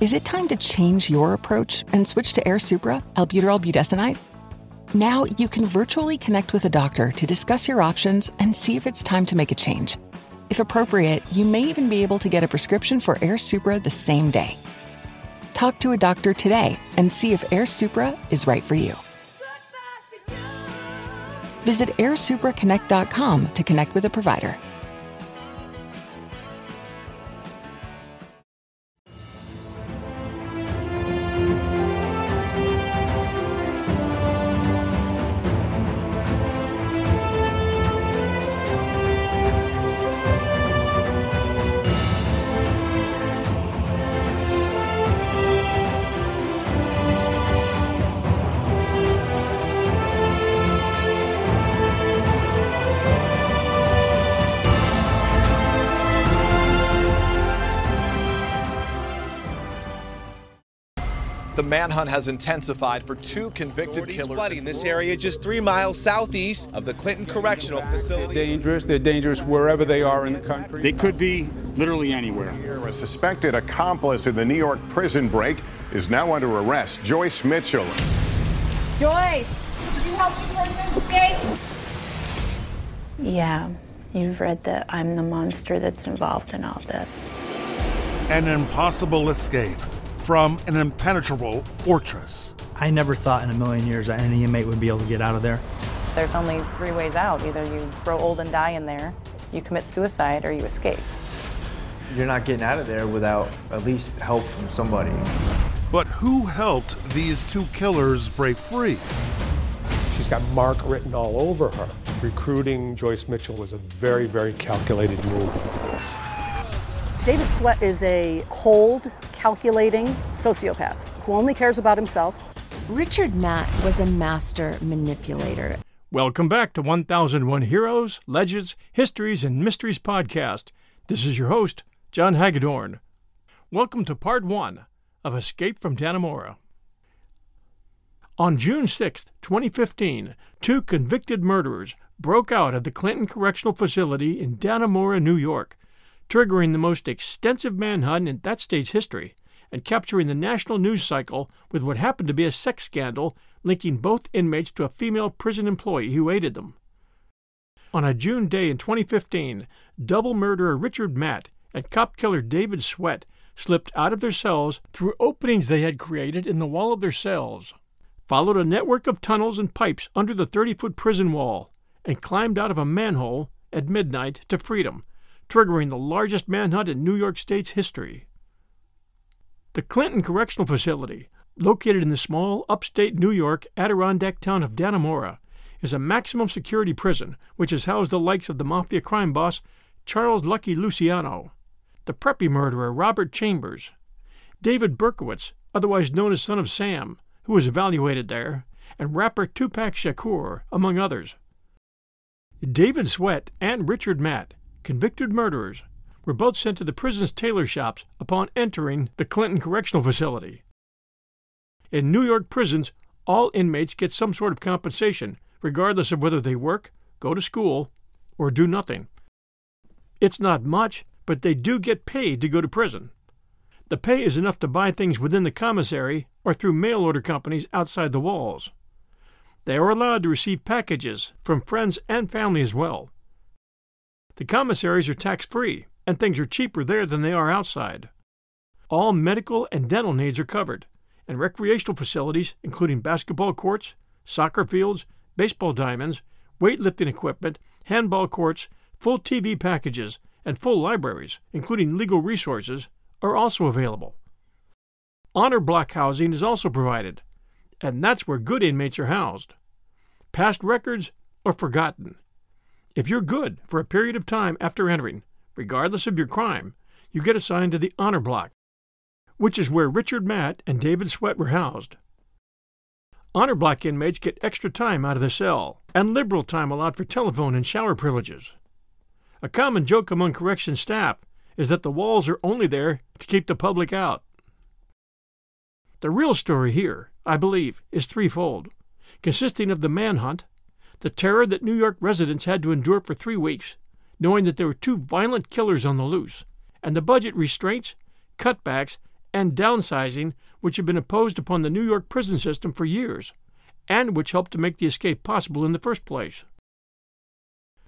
Is it time to change your approach and switch to Airsupra, albuterol budesonide? Now you can virtually connect with a doctor to discuss your options and see if it's time to make a change. If appropriate, you may even be able to get a prescription for Airsupra the same day. Talk to a doctor today and see if Airsupra is right for you. Visit airsupraconnect.com to connect with a provider. Manhunt has intensified for two convicted Authorities killers. flooding this area just three miles southeast of the Clinton Correctional Facility. dangerous. They're dangerous wherever they are in the country. They could be literally anywhere. A suspected accomplice in the New York prison break is now under arrest. Joyce Mitchell. Joyce, could you help the person escape? Yeah, you've read that I'm the monster that's involved in all this. An impossible escape from an impenetrable fortress. I never thought in a million years that any inmate would be able to get out of there. There's only three ways out. Either you grow old and die in there, you commit suicide, or you escape. You're not getting out of there without at least help from somebody. But who helped these two killers break free? She's got Mark written all over her. Recruiting Joyce Mitchell was a very, very calculated move. David Sweat is a cold, calculating sociopath who only cares about himself. Richard Matt was a master manipulator. Welcome back to 1001 Heroes, Legends, Histories, and Mysteries podcast. This is your host, John Hagedorn. Welcome to part one of Escape from Dannemora. On June 6, 2015, two convicted murderers broke out of the Clinton Correctional Facility in Dannemora, New York, triggering the most extensive manhunt in that state's history and capturing the national news cycle with what happened to be a sex scandal linking both inmates to a female prison employee who aided them. On a June day in 2015, double murderer Richard Matt and cop killer David Sweat slipped out of their cells through openings they had created in the wall of their cells, followed a network of tunnels and pipes under the 30 foot prison wall, and climbed out of a manhole at midnight to freedom, triggering the largest manhunt in New York State's history. The Clinton Correctional Facility, located in the small upstate New York Adirondack town of Dannemora, is a maximum security prison which has housed the likes of the mafia crime boss Charles Lucky Luciano, the preppy murderer Robert Chambers, David Berkowitz, otherwise known as Son of Sam, who was evaluated there, and rapper Tupac Shakur, among others. David Sweat and Richard Matt, convicted murderers, were both sent to the prison's tailor shops upon entering the Clinton Correctional Facility. In New York prisons, all inmates get some sort of compensation, regardless of whether they work, go to school, or do nothing. It's not much, but they do get paid to go to prison. The pay is enough to buy things within the commissary or through mail order companies outside the walls. They are allowed to receive packages from friends and family as well. The commissaries are tax free, and things are cheaper there than they are outside. All medical and dental needs are covered, and recreational facilities, including basketball courts, soccer fields, baseball diamonds, weightlifting equipment, handball courts, full TV packages, and full libraries, including legal resources, are also available. Honor block housing is also provided, and that's where good inmates are housed. Past records are forgotten. If you're good for a period of time after entering, regardless of your crime, you get assigned to the honor block. which is where Richard Matt and David Sweat were housed. Honor block inmates get extra time out of the cell, and liberal time allowed for telephone and shower privileges. A common joke among correction staff is that the walls are only there to keep the public out. The real story here, I believe, is threefold, consisting of the manhunt, the terror that New York residents had to endure for three weeks, knowing that there were two violent killers on the loose, and the budget restraints, cutbacks, and downsizing which had been imposed upon the New York prison system for years, and which helped to make the escape possible in the first place.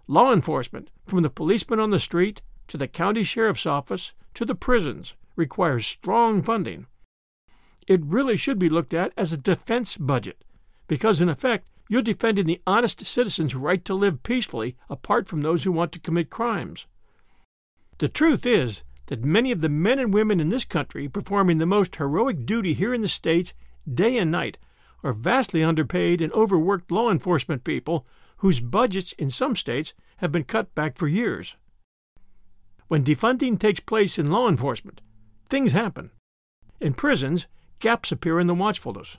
Law enforcement, from the policeman on the street to the county sheriff's office to the prisons, requires strong funding. It really should be looked at as a defense budget, because in effect, you're defending the honest citizen's right to live peacefully apart from those who want to commit crimes. The truth is that many of the men and women in this country performing the most heroic duty here in the States day and night are vastly underpaid and overworked law enforcement people whose budgets in some states have been cut back for years. When defunding takes place in law enforcement, things happen. In prisons, gaps appear in the watchfulness.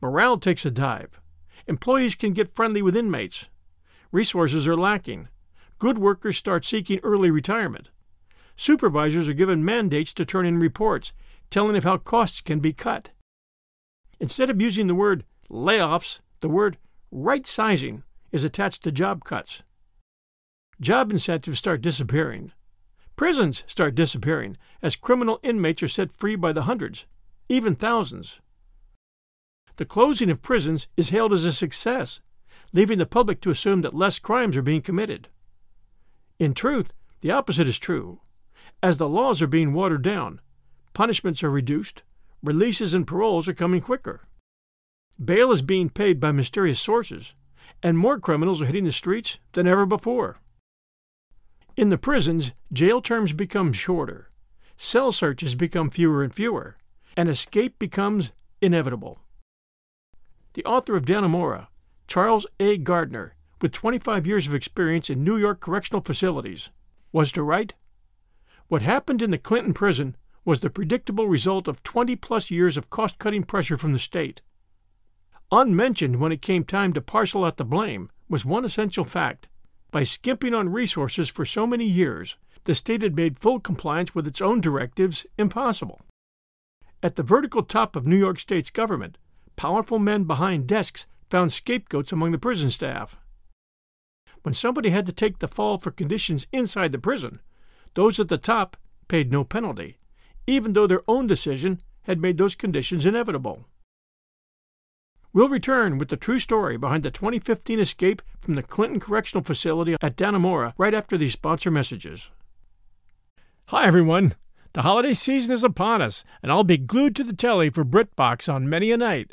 Morale takes a dive. Employees can get friendly with inmates. Resources are lacking. Good workers start seeking early retirement. Supervisors are given mandates to turn in reports telling of how costs can be cut. Instead of using the word layoffs, the word right sizing is attached to job cuts. Job incentives start disappearing. Prisons start disappearing as criminal inmates are set free by the hundreds, even thousands. The closing of prisons is hailed as a success, leaving the public to assume that less crimes are being committed. In truth, the opposite is true. As the laws are being watered down, punishments are reduced, releases and paroles are coming quicker. Bail is being paid by mysterious sources, and more criminals are hitting the streets than ever before. In the prisons, jail terms become shorter, cell searches become fewer and fewer, and escape becomes inevitable. The author of Dannemora, Charles A. Gardner, with 25 years of experience in New York correctional facilities, was to write what happened in the Clinton prison was the predictable result of 20 plus years of cost cutting pressure from the state. Unmentioned when it came time to parcel out the blame was one essential fact. By skimping on resources for so many years, the state had made full compliance with its own directives impossible. At the vertical top of New York State's government, powerful men behind desks found scapegoats among the prison staff. When somebody had to take the fall for conditions inside the prison, those at the top paid no penalty, even though their own decision had made those conditions inevitable. We'll return with the true story behind the 2015 escape from the Clinton Correctional Facility at Dannemora right after these sponsor messages. Hi, everyone. The holiday season is upon us, and I'll be glued to the telly for BritBox on many a night.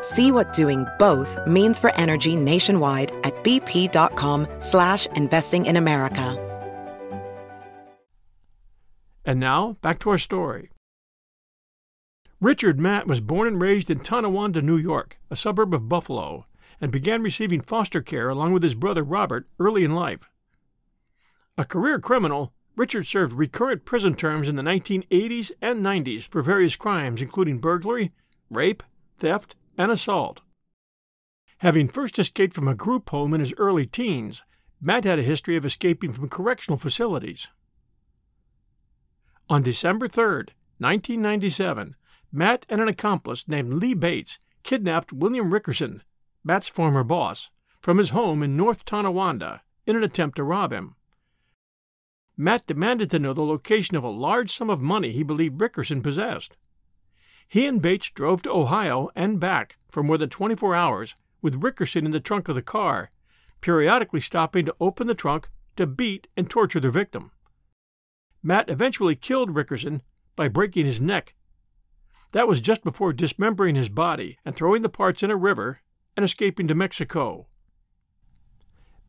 See what doing both means for energy nationwide at bp.com slash investing in America. And now, back to our story. Richard Matt was born and raised in Tonawanda, New York, a suburb of Buffalo, and began receiving foster care along with his brother Robert early in life. A career criminal, Richard served recurrent prison terms in the 1980s and 90s for various crimes, including burglary, rape, theft, and assault. Having first escaped from a group home in his early teens, Matt had a history of escaping from correctional facilities. On December 3, 1997, Matt and an accomplice named Lee Bates kidnapped William Rickerson, Matt's former boss, from his home in North Tonawanda in an attempt to rob him. Matt demanded to know the location of a large sum of money he believed Rickerson possessed. He and Bates drove to Ohio and back for more than 24 hours with Rickerson in the trunk of the car, periodically stopping to open the trunk to beat and torture their victim. Matt eventually killed Rickerson by breaking his neck. That was just before dismembering his body and throwing the parts in a river and escaping to Mexico.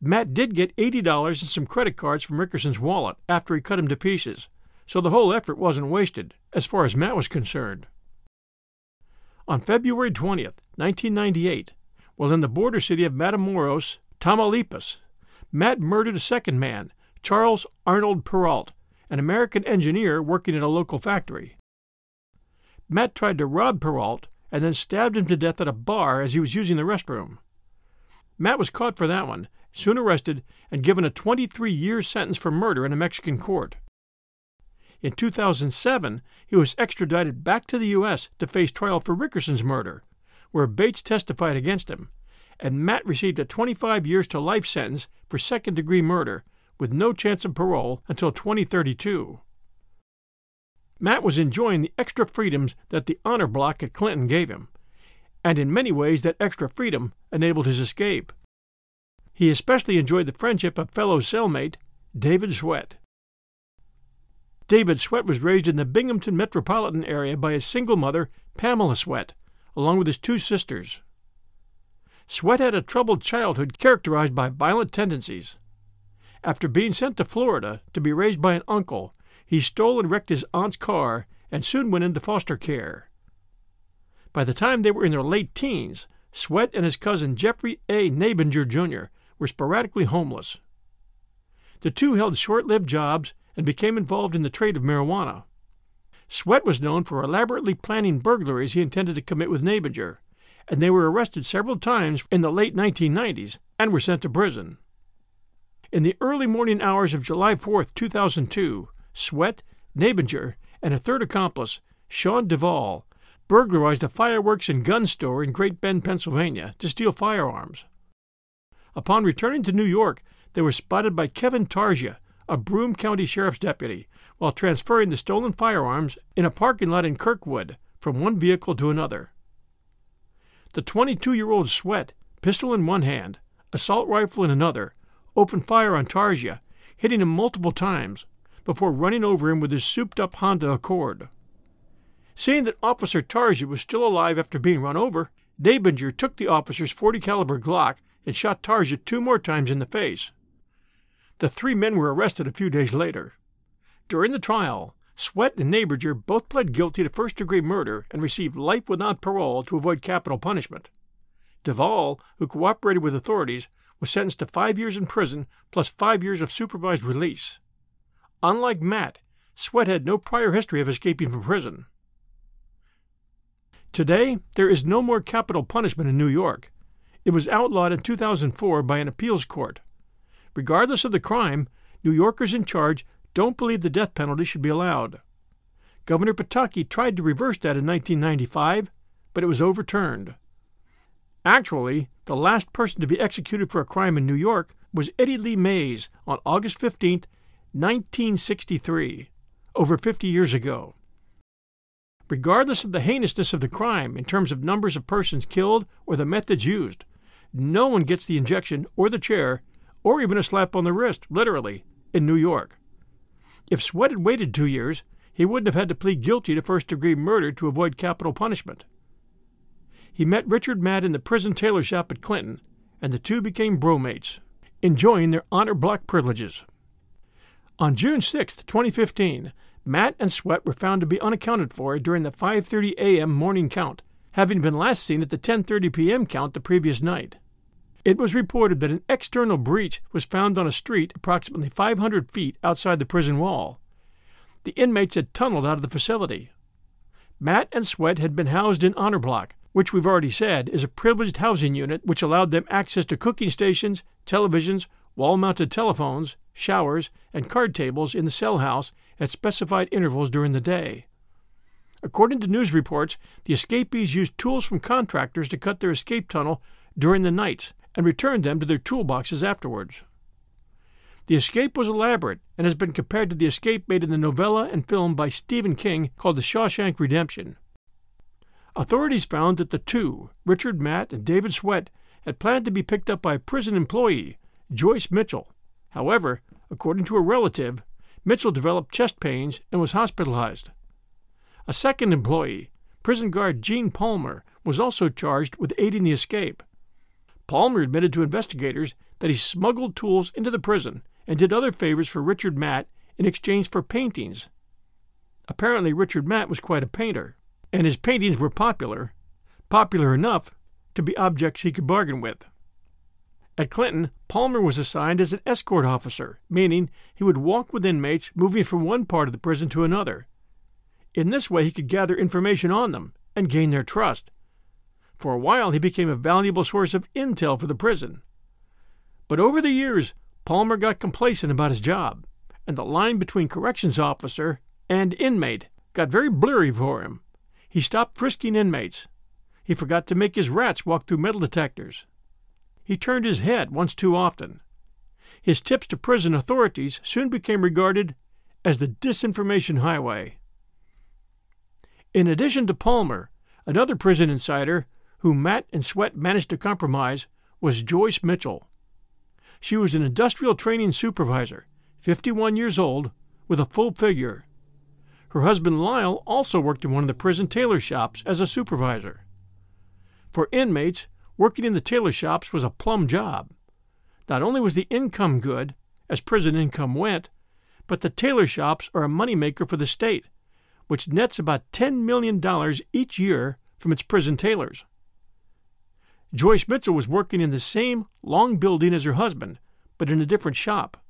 Matt did get $80 and some credit cards from Rickerson's wallet after he cut him to pieces, so the whole effort wasn't wasted, as far as Matt was concerned. On February 20th, 1998, while in the border city of Matamoros, Tamaulipas, Matt murdered a second man, Charles Arnold Perrault, an American engineer working in a local factory. Matt tried to rob Perrault and then stabbed him to death at a bar as he was using the restroom. Matt was caught for that one soon arrested and given a 23 year sentence for murder in a Mexican court. In 2007, he was extradited back to the U.S. to face trial for Rickerson's murder, where Bates testified against him, and Matt received a 25 years to life sentence for second degree murder with no chance of parole until 2032. Matt was enjoying the extra freedoms that the honor block at Clinton gave him, and in many ways that extra freedom enabled his escape. He especially enjoyed the friendship of fellow cellmate David Sweat. David Sweat was raised in the Binghamton metropolitan area by his single mother, Pamela Sweat, along with his two sisters. Sweat had a troubled childhood characterized by violent tendencies. After being sent to Florida to be raised by an uncle, he stole and wrecked his aunt's car and soon went into foster care. By the time they were in their late teens, Sweat and his cousin Jeffrey A. Nabinger, Jr were sporadically homeless. The two held short lived jobs and became involved in the trade of marijuana. Sweat was known for elaborately planning burglaries he intended to commit with Nabinger, and they were arrested several times in the late 1990s and were sent to prison. In the early morning hours of July 4, 2002, Sweat, Nabinger, and a third accomplice, Sean Duvall, burglarized a fireworks and gun store in Great Bend, Pennsylvania, to steal firearms. Upon returning to New York, they were spotted by Kevin Tarsia, a Broome County Sheriff's deputy, while transferring the stolen firearms in a parking lot in Kirkwood from one vehicle to another. The 22 year old Sweat, pistol in one hand, assault rifle in another, opened fire on Tarsia, hitting him multiple times, before running over him with his souped up Honda Accord. Seeing that Officer Tarsia was still alive after being run over, Nabinger took the officer's 40 caliber Glock and shot Tarsia two more times in the face. The three men were arrested a few days later. During the trial, Sweat and Nabinger both pled guilty to first degree murder and received life without parole to avoid capital punishment. Duvall, who cooperated with authorities, was sentenced to five years in prison plus five years of supervised release. Unlike Matt, Sweat had no prior history of escaping from prison. Today, there is no more capital punishment in New York, it was outlawed in 2004 by an appeals court. Regardless of the crime, New Yorkers in charge don't believe the death penalty should be allowed. Governor Pataki tried to reverse that in 1995, but it was overturned. Actually, the last person to be executed for a crime in New York was Eddie Lee Mays on August 15, 1963, over 50 years ago. Regardless of the heinousness of the crime in terms of numbers of persons killed or the methods used, no one gets the injection or the chair or even a slap on the wrist, literally, in New York. If Sweat had waited two years, he wouldn't have had to plead guilty to first degree murder to avoid capital punishment. He met Richard Matt in the prison tailor shop at Clinton, and the two became bromates, enjoying their honor block privileges. On June 6, 2015, Matt and Sweat were found to be unaccounted for during the 5:30 a.m. morning count having been last seen at the 10:30 p.m. count the previous night. It was reported that an external breach was found on a street approximately 500 feet outside the prison wall. The inmates had tunneled out of the facility. Matt and Sweat had been housed in Honor Block, which we've already said is a privileged housing unit which allowed them access to cooking stations, televisions, wall mounted telephones, showers, and card tables in the cell house at specified intervals during the day. According to news reports, the escapees used tools from contractors to cut their escape tunnel during the nights and returned them to their toolboxes afterwards. The escape was elaborate and has been compared to the escape made in the novella and film by Stephen King called The Shawshank Redemption. Authorities found that the two, Richard Matt and David Sweat, had planned to be picked up by a prison employee, Joyce Mitchell. However, according to a relative, Mitchell developed chest pains and was hospitalized. A second employee, prison guard Gene Palmer, was also charged with aiding the escape. Palmer admitted to investigators that he smuggled tools into the prison and did other favors for Richard Matt in exchange for paintings. Apparently, Richard Matt was quite a painter, and his paintings were popular, popular enough to be objects he could bargain with. At Clinton, Palmer was assigned as an escort officer, meaning he would walk with inmates moving from one part of the prison to another. In this way, he could gather information on them and gain their trust. For a while, he became a valuable source of intel for the prison. But over the years, Palmer got complacent about his job, and the line between corrections officer and inmate got very blurry for him. He stopped frisking inmates. He forgot to make his rats walk through metal detectors. He turned his head once too often. His tips to prison authorities soon became regarded as the disinformation highway. In addition to Palmer, another prison insider whom Matt and Sweat managed to compromise was Joyce Mitchell. She was an industrial training supervisor, 51 years old, with a full figure. Her husband Lyle also worked in one of the prison tailor shops as a supervisor. For inmates, working in the tailor shops was a plum job. Not only was the income good, as prison income went, but the tailor shops are a money maker for the state, which nets about $10 million each year from its prison tailors. Joyce Mitchell was working in the same long building as her husband, but in a different shop.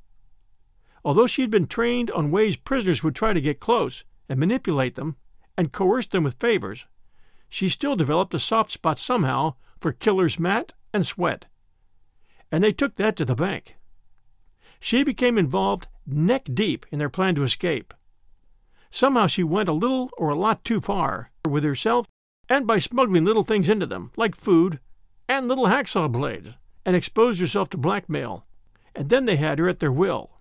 Although she had been trained on ways prisoners would try to get close and manipulate them and coerce them with favors, she still developed a soft spot somehow for killers Matt and Sweat. And they took that to the bank. She became involved neck deep in their plan to escape. Somehow she went a little or a lot too far with herself and by smuggling little things into them, like food and little hacksaw blades, and exposed herself to blackmail. And then they had her at their will.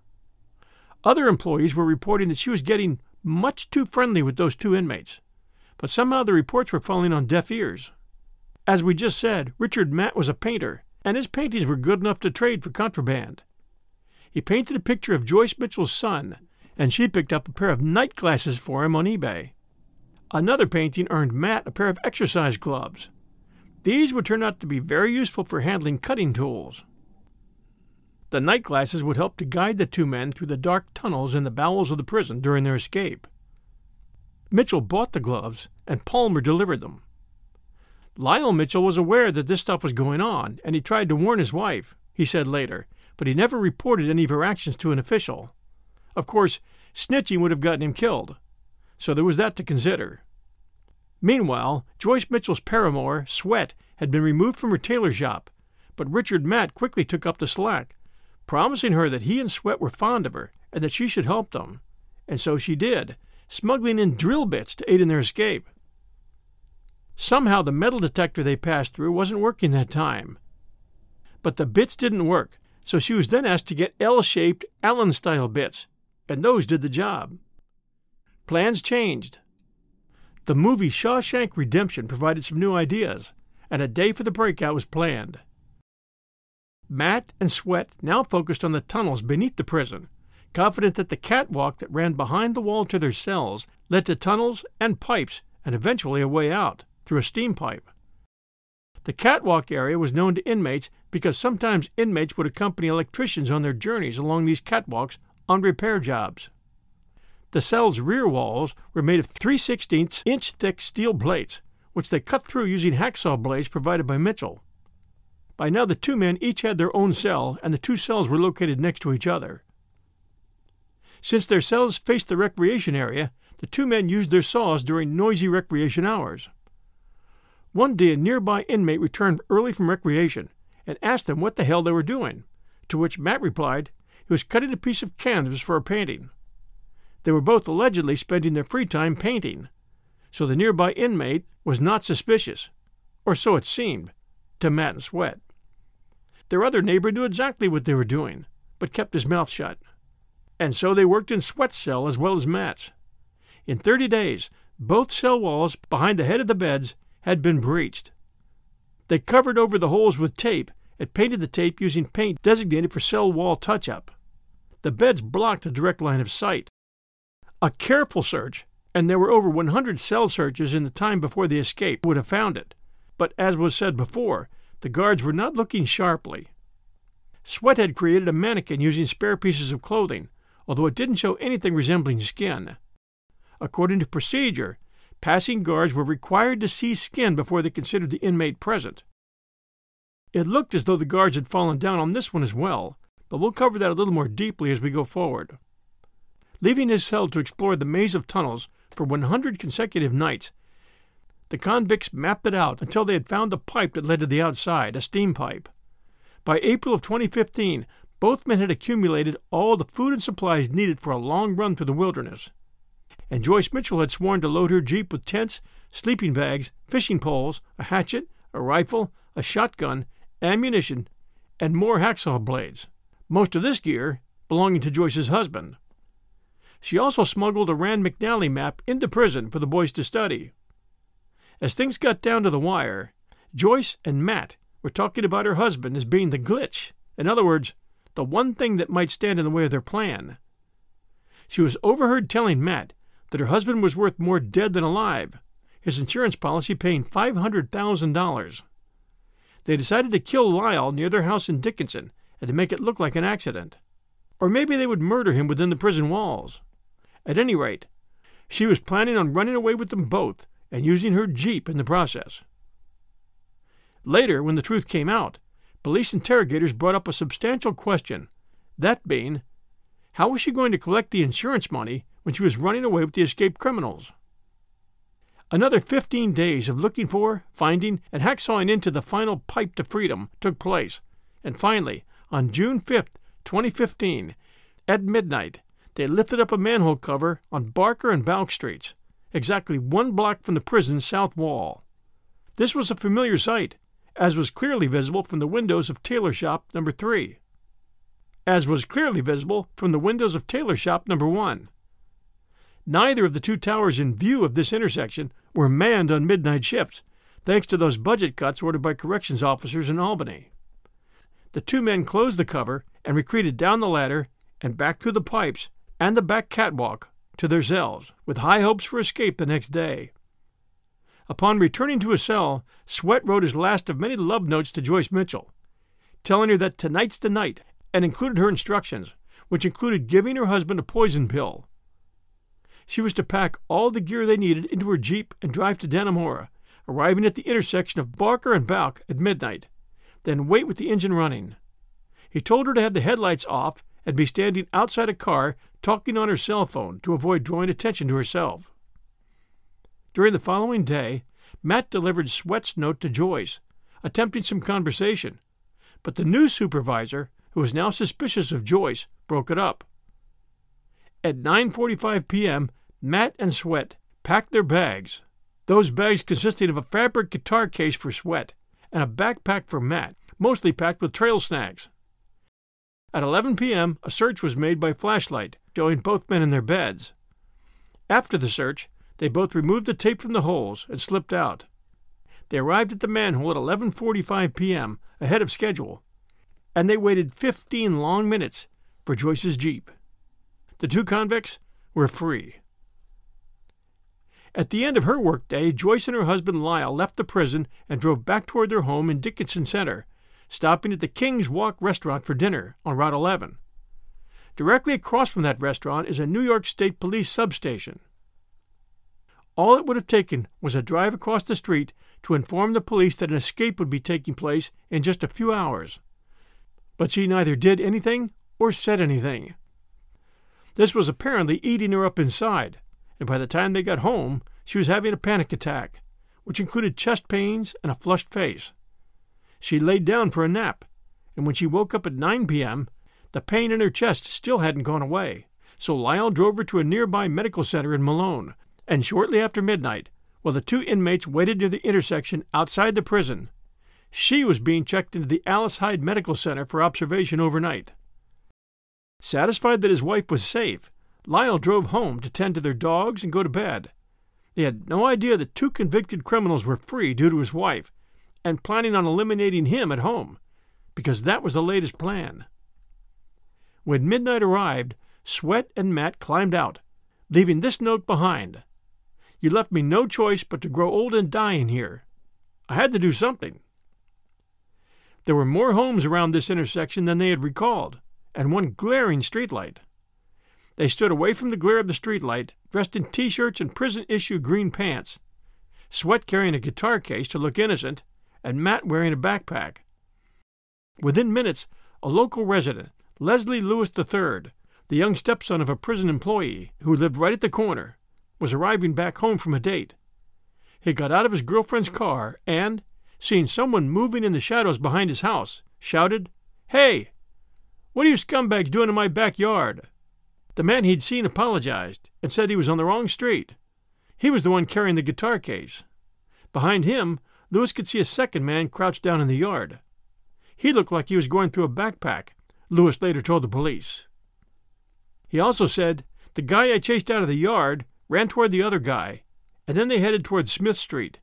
Other employees were reporting that she was getting much too friendly with those two inmates, but somehow the reports were falling on deaf ears. As we just said, Richard Matt was a painter, and his paintings were good enough to trade for contraband. He painted a picture of Joyce Mitchell's son, and she picked up a pair of night glasses for him on eBay. Another painting earned Matt a pair of exercise gloves. These would turn out to be very useful for handling cutting tools. The night glasses would help to guide the two men through the dark tunnels in the bowels of the prison during their escape. Mitchell bought the gloves, and Palmer delivered them. Lyle Mitchell was aware that this stuff was going on, and he tried to warn his wife, he said later, but he never reported any of her actions to an official. Of course, snitching would have gotten him killed, so there was that to consider. Meanwhile, Joyce Mitchell's paramour, Sweat, had been removed from her tailor shop, but Richard Matt quickly took up the slack, promising her that he and Sweat were fond of her and that she should help them. And so she did, smuggling in drill bits to aid in their escape. Somehow the metal detector they passed through wasn't working that time. But the bits didn't work, so she was then asked to get L shaped Allen style bits, and those did the job. Plans changed. The movie Shawshank Redemption provided some new ideas, and a day for the breakout was planned. Matt and Sweat now focused on the tunnels beneath the prison, confident that the catwalk that ran behind the wall to their cells led to tunnels and pipes and eventually a way out through a steam pipe. The catwalk area was known to inmates because sometimes inmates would accompany electricians on their journeys along these catwalks on repair jobs. The cell's rear walls were made of 3 16 inch thick steel plates, which they cut through using hacksaw blades provided by Mitchell. By now, the two men each had their own cell, and the two cells were located next to each other. Since their cells faced the recreation area, the two men used their saws during noisy recreation hours. One day, a nearby inmate returned early from recreation and asked them what the hell they were doing, to which Matt replied he was cutting a piece of canvas for a painting. They were both allegedly spending their free time painting, so the nearby inmate was not suspicious, or so it seemed, to Matt and Sweat. Their other neighbor knew exactly what they were doing, but kept his mouth shut. And so they worked in Sweat's cell as well as Matt's. In thirty days, both cell walls behind the head of the beds had been breached. They covered over the holes with tape and painted the tape using paint designated for cell wall touch up. The beds blocked the direct line of sight. A careful search, and there were over 100 cell searches in the time before the escape, would have found it. But as was said before, the guards were not looking sharply. Sweat had created a mannequin using spare pieces of clothing, although it didn't show anything resembling skin. According to procedure, passing guards were required to see skin before they considered the inmate present. It looked as though the guards had fallen down on this one as well, but we'll cover that a little more deeply as we go forward. Leaving his cell to explore the maze of tunnels for 100 consecutive nights, the convicts mapped it out until they had found the pipe that led to the outside, a steam pipe. By April of 2015, both men had accumulated all the food and supplies needed for a long run through the wilderness. And Joyce Mitchell had sworn to load her jeep with tents, sleeping bags, fishing poles, a hatchet, a rifle, a shotgun, ammunition, and more hacksaw blades, most of this gear belonging to Joyce's husband. She also smuggled a Rand McNally map into prison for the boys to study. As things got down to the wire, Joyce and Matt were talking about her husband as being the glitch. In other words, the one thing that might stand in the way of their plan. She was overheard telling Matt that her husband was worth more dead than alive, his insurance policy paying $500,000. They decided to kill Lyle near their house in Dickinson and to make it look like an accident. Or maybe they would murder him within the prison walls. At any rate, she was planning on running away with them both and using her Jeep in the process. Later, when the truth came out, police interrogators brought up a substantial question that being, how was she going to collect the insurance money when she was running away with the escaped criminals? Another 15 days of looking for, finding, and hacksawing into the final pipe to freedom took place, and finally, on June 5th, 2015, at midnight, they lifted up a manhole cover on Barker and Bouck Streets, exactly one block from the prison's south wall. This was a familiar sight, as was clearly visible from the windows of Tailor Shop number 3, as was clearly visible from the windows of Tailor Shop number 1. Neither of the two towers in view of this intersection were manned on midnight shifts, thanks to those budget cuts ordered by corrections officers in Albany. The two men closed the cover and retreated down the ladder and back through the pipes and the back catwalk to their cells, with high hopes for escape the next day. Upon returning to his cell, Sweat wrote his last of many love notes to Joyce Mitchell, telling her that tonight's the night, and included her instructions, which included giving her husband a poison pill. She was to pack all the gear they needed into her Jeep and drive to Dannemora, arriving at the intersection of Barker and Bouck at midnight, then wait with the engine running. He told her to have the headlights off and be standing outside a car talking on her cell phone to avoid drawing attention to herself. During the following day, Matt delivered Sweat's note to Joyce, attempting some conversation, but the new supervisor, who was now suspicious of Joyce, broke it up. At 9:45 p.m., Matt and Sweat packed their bags. Those bags consisting of a fabric guitar case for Sweat and a backpack for Matt, mostly packed with trail snacks. At 11 p.m., a search was made by flashlight, showing both men in their beds. After the search, they both removed the tape from the holes and slipped out. They arrived at the manhole at 11:45 p.m., ahead of schedule, and they waited 15 long minutes for Joyce's jeep. The two convicts were free. At the end of her workday, Joyce and her husband Lyle left the prison and drove back toward their home in Dickinson Center, stopping at the King's Walk restaurant for dinner on Route 11. Directly across from that restaurant is a New York State Police substation. All it would have taken was a drive across the street to inform the police that an escape would be taking place in just a few hours. But she neither did anything or said anything. This was apparently eating her up inside, and by the time they got home, she was having a panic attack, which included chest pains and a flushed face. She laid down for a nap, and when she woke up at 9 p.m., the pain in her chest still hadn't gone away, so Lyle drove her to a nearby medical center in Malone, and shortly after midnight, while the two inmates waited near the intersection outside the prison, she was being checked into the Alice Hyde Medical Center for observation overnight. Satisfied that his wife was safe, Lyle drove home to tend to their dogs and go to bed. They had no idea that two convicted criminals were free due to his wife, and planning on eliminating him at home, because that was the latest plan. When midnight arrived, Sweat and Matt climbed out, leaving this note behind. You left me no choice but to grow old and die in here. I had to do something. There were more homes around this intersection than they had recalled, and one glaring streetlight. They stood away from the glare of the streetlight, dressed in t shirts and prison issue green pants, Sweat carrying a guitar case to look innocent, and Matt wearing a backpack. Within minutes, a local resident, Leslie Lewis III, the young stepson of a prison employee who lived right at the corner, was arriving back home from a date. He got out of his girlfriend's car and, seeing someone moving in the shadows behind his house, shouted, Hey! What are you scumbags doing in my backyard? The man he'd seen apologized and said he was on the wrong street. He was the one carrying the guitar case. Behind him, Lewis could see a second man crouched down in the yard. He looked like he was going through a backpack, Lewis later told the police. He also said, The guy I chased out of the yard ran toward the other guy, and then they headed toward Smith Street.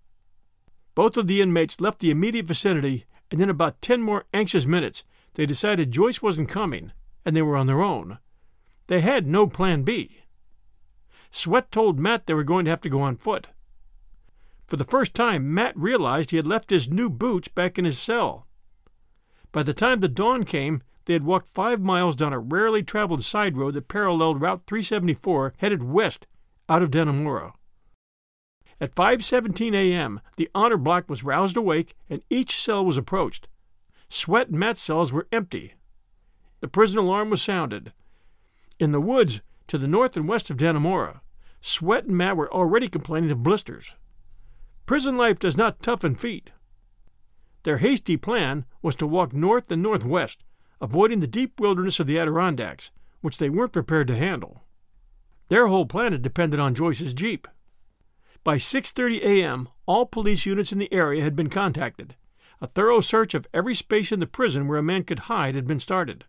Both of the inmates left the immediate vicinity, and in about ten more anxious minutes, they decided Joyce wasn't coming, and they were on their own. They had no plan B. Sweat told Matt they were going to have to go on foot. For the first time, Matt realized he had left his new boots back in his cell. By the time the dawn came, they had walked five miles down a rarely traveled side road that paralleled Route 374 headed west out of Dannemora. At 5:17 a.m., the honor block was roused awake and each cell was approached. Sweat and Matt's cells were empty. The prison alarm was sounded. In the woods to the north and west of Dannemora, Sweat and Matt were already complaining of blisters. Prison life does not toughen feet. Their hasty plan was to walk north and northwest, avoiding the deep wilderness of the Adirondacks, which they weren't prepared to handle. Their whole plan had depended on Joyce's Jeep. By 6:30 a.m., all police units in the area had been contacted. A thorough search of every space in the prison where a man could hide had been started,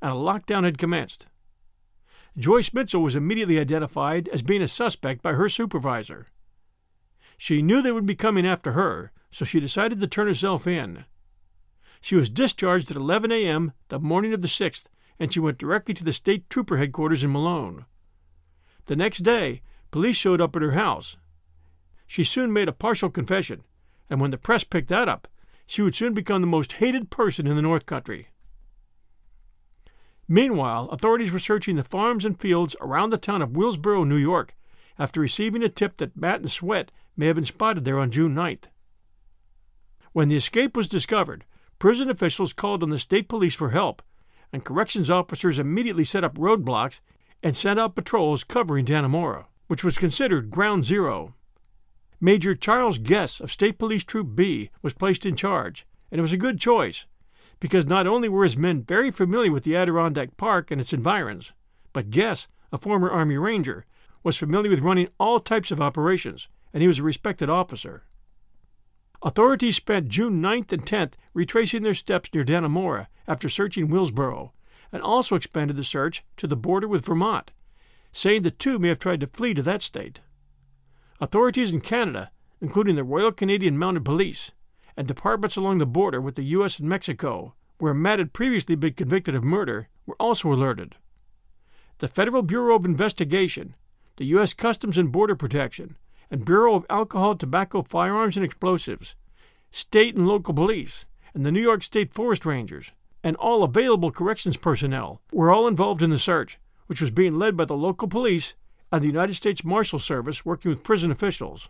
and a lockdown had commenced. Joyce Mitchell was immediately identified as being a suspect by her supervisor. She knew they would be coming after her, so she decided to turn herself in. She was discharged at 11 a.m. the morning of the 6th, and she went directly to the state trooper headquarters in Malone. The next day, police showed up at her house. She soon made a partial confession, and when the press picked that up, she would soon become the most hated person in the North Country. Meanwhile, authorities were searching the farms and fields around the town of Willsboro, New York, after receiving a tip that Matt and Sweat may have been spotted there on June 9th. When the escape was discovered, prison officials called on the state police for help, and corrections officers immediately set up roadblocks and sent out patrols covering Dannemora, which was considered ground zero. Major Charles Guess of State Police Troop B was placed in charge, and it was a good choice, because not only were his men very familiar with the Adirondack Park and its environs, but Guess, a former Army Ranger, was familiar with running all types of operations, and he was a respected officer. Authorities spent June 9th and 10th retracing their steps near Dannemora after searching Willsboro, and also expanded the search to the border with Vermont, saying the two may have tried to flee to that state. Authorities in Canada, including the Royal Canadian Mounted Police, and departments along the border with the U.S. and Mexico, where Matt had previously been convicted of murder, were also alerted. The Federal Bureau of Investigation, the U.S. Customs and Border Protection, and Bureau of Alcohol, Tobacco, Firearms, and Explosives, state and local police, and the New York State Forest Rangers, and all available corrections personnel were all involved in the search, which was being led by the local police and the United States Marshal Service working with prison officials.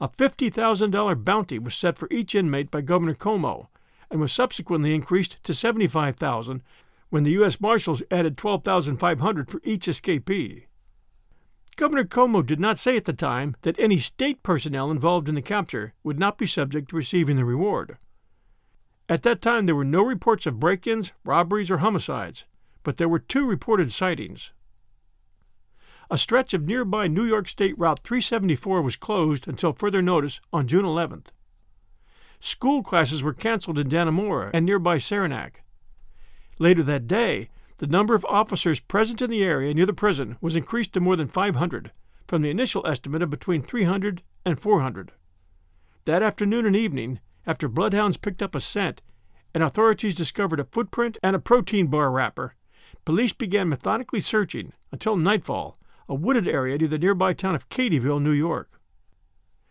A $50,000 bounty was set for each inmate by Governor Cuomo and was subsequently increased to 75,000 when the U.S. Marshals added 12,500 for each escapee. Governor Cuomo did not say at the time that any state personnel involved in the capture would not be subject to receiving the reward. At that time, there were no reports of break ins, robberies, or homicides, but there were two reported sightings. A stretch of nearby New York State Route 374 was closed until further notice on June 11th. School classes were canceled in Dannemora and nearby Saranac. Later that day, the number of officers present in the area near the prison was increased to more than 500, from the initial estimate of between 300 and 400. That afternoon and evening, after bloodhounds picked up a scent and authorities discovered a footprint and a protein bar wrapper, police began methodically searching until nightfall a wooded area near the nearby town of Cadyville, New York.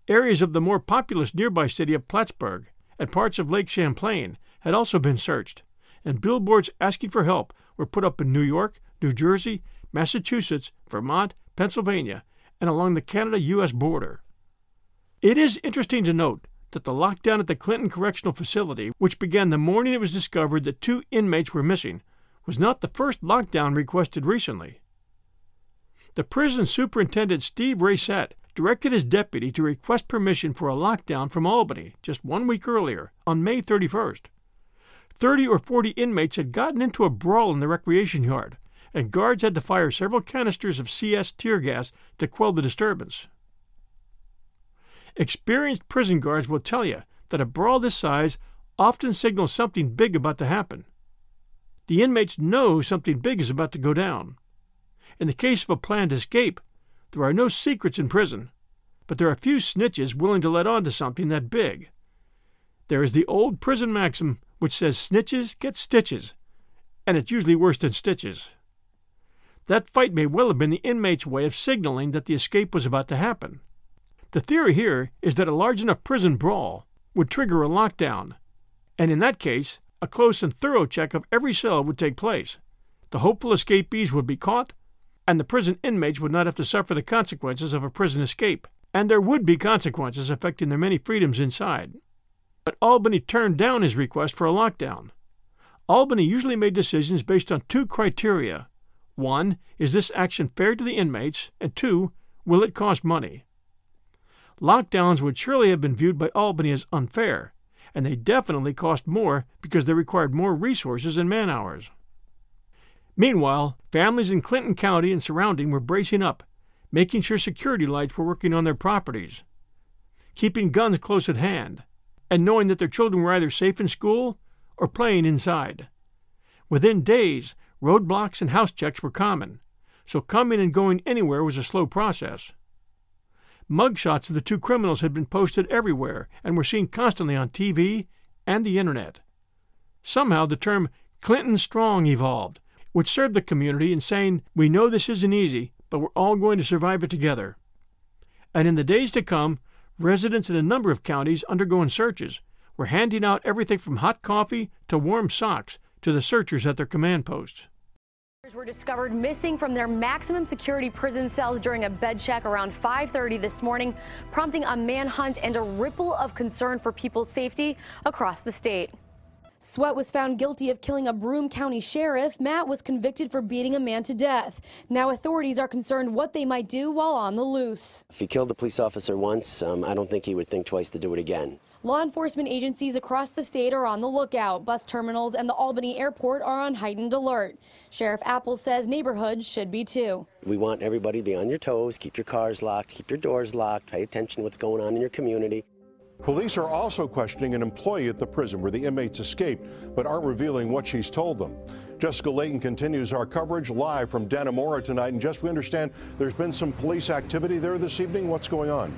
Areas of the more populous nearby city of Plattsburgh and parts of Lake Champlain had also been searched, and billboards asking for help were put up in New York, New Jersey, Massachusetts, Vermont, Pennsylvania, and along the Canada U.S. border. It is interesting to note that the lockdown at the Clinton Correctional Facility, which began the morning it was discovered that two inmates were missing, was not the first lockdown requested recently. The prison superintendent Steve Racette directed his deputy to request permission for a lockdown from Albany just one week earlier, on May 31st. Thirty or forty inmates had gotten into a brawl in the recreation yard, and guards had to fire several canisters of CS tear gas to quell the disturbance. Experienced prison guards will tell you that a brawl this size often signals something big about to happen. The inmates know something big is about to go down. In the case of a planned escape, there are no secrets in prison, but there are few snitches willing to let on to something that big. There is the old prison maxim which says snitches get stitches, and it's usually worse than stitches. That fight may well have been the inmate's way of signaling that the escape was about to happen. The theory here is that a large enough prison brawl would trigger a lockdown, and in that case, a close and thorough check of every cell would take place. The hopeful escapees would be caught, and the prison inmates would not have to suffer the consequences of a prison escape, and there would be consequences affecting their many freedoms inside. But Albany turned down his request for a lockdown. Albany usually made decisions based on two criteria. One, is this action fair to the inmates? And two, will it cost money? Lockdowns would surely have been viewed by Albany as unfair, and they definitely cost more because they required more resources and man hours. Meanwhile, families in Clinton County and surrounding were bracing up, making sure security lights were working on their properties, keeping guns close at hand, and knowing that their children were either safe in school or playing inside. Within days, roadblocks and house checks were common, so coming and going anywhere was a slow process. Mugshots of the two criminals had been posted everywhere and were seen constantly on TV and the internet. Somehow the term Clinton Strong evolved, which served the community in saying, We know this isn't easy, but we're all going to survive it together. And in the days to come, residents in a number of counties undergoing searches were handing out everything from hot coffee to warm socks to the searchers at their command posts were discovered missing from their maximum security prison cells during a bed check around 5:30 this morning, prompting a manhunt and a ripple of concern for people's safety across the state. Sweat was found guilty of killing a Broome County sheriff. Matt was convicted for beating a man to death. Now authorities are concerned what they might do while on the loose. If he killed a police officer once, um, I don't think he would think twice to do it again. Law enforcement agencies across the state are on the lookout. Bus terminals and the Albany airport are on heightened alert. Sheriff Apple says neighborhoods should be too. We want everybody to be on your toes, keep your cars locked, keep your doors locked, pay attention to what's going on in your community. Police are also questioning an employee at the prison where the inmates escaped, but aren't revealing what she's told them. Jessica Layton continues our coverage live from Dannemora tonight. And just we understand there's been some police activity there this evening. What's going on?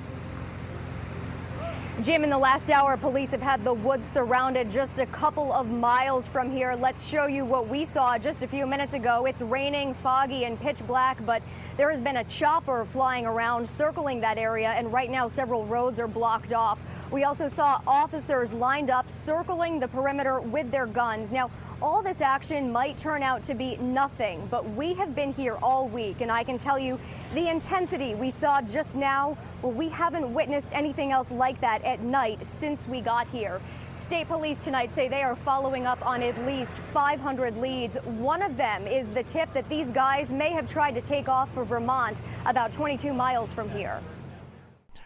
Jim, in the last hour, police have had the woods surrounded just a couple of miles from here. Let's show you what we saw just a few minutes ago. It's raining, foggy, and pitch black, but there has been a chopper flying around, circling that area, and right now several roads are blocked off. We also saw officers lined up, circling the perimeter with their guns. Now, all this action might turn out to be nothing, but we have been here all week, and I can tell you the intensity we saw just now, well, we haven't witnessed anything else like that at night since we got here. State police tonight say they are following up on at least 500 leads. One of them is the tip that these guys may have tried to take off for Vermont, about 22 miles from here.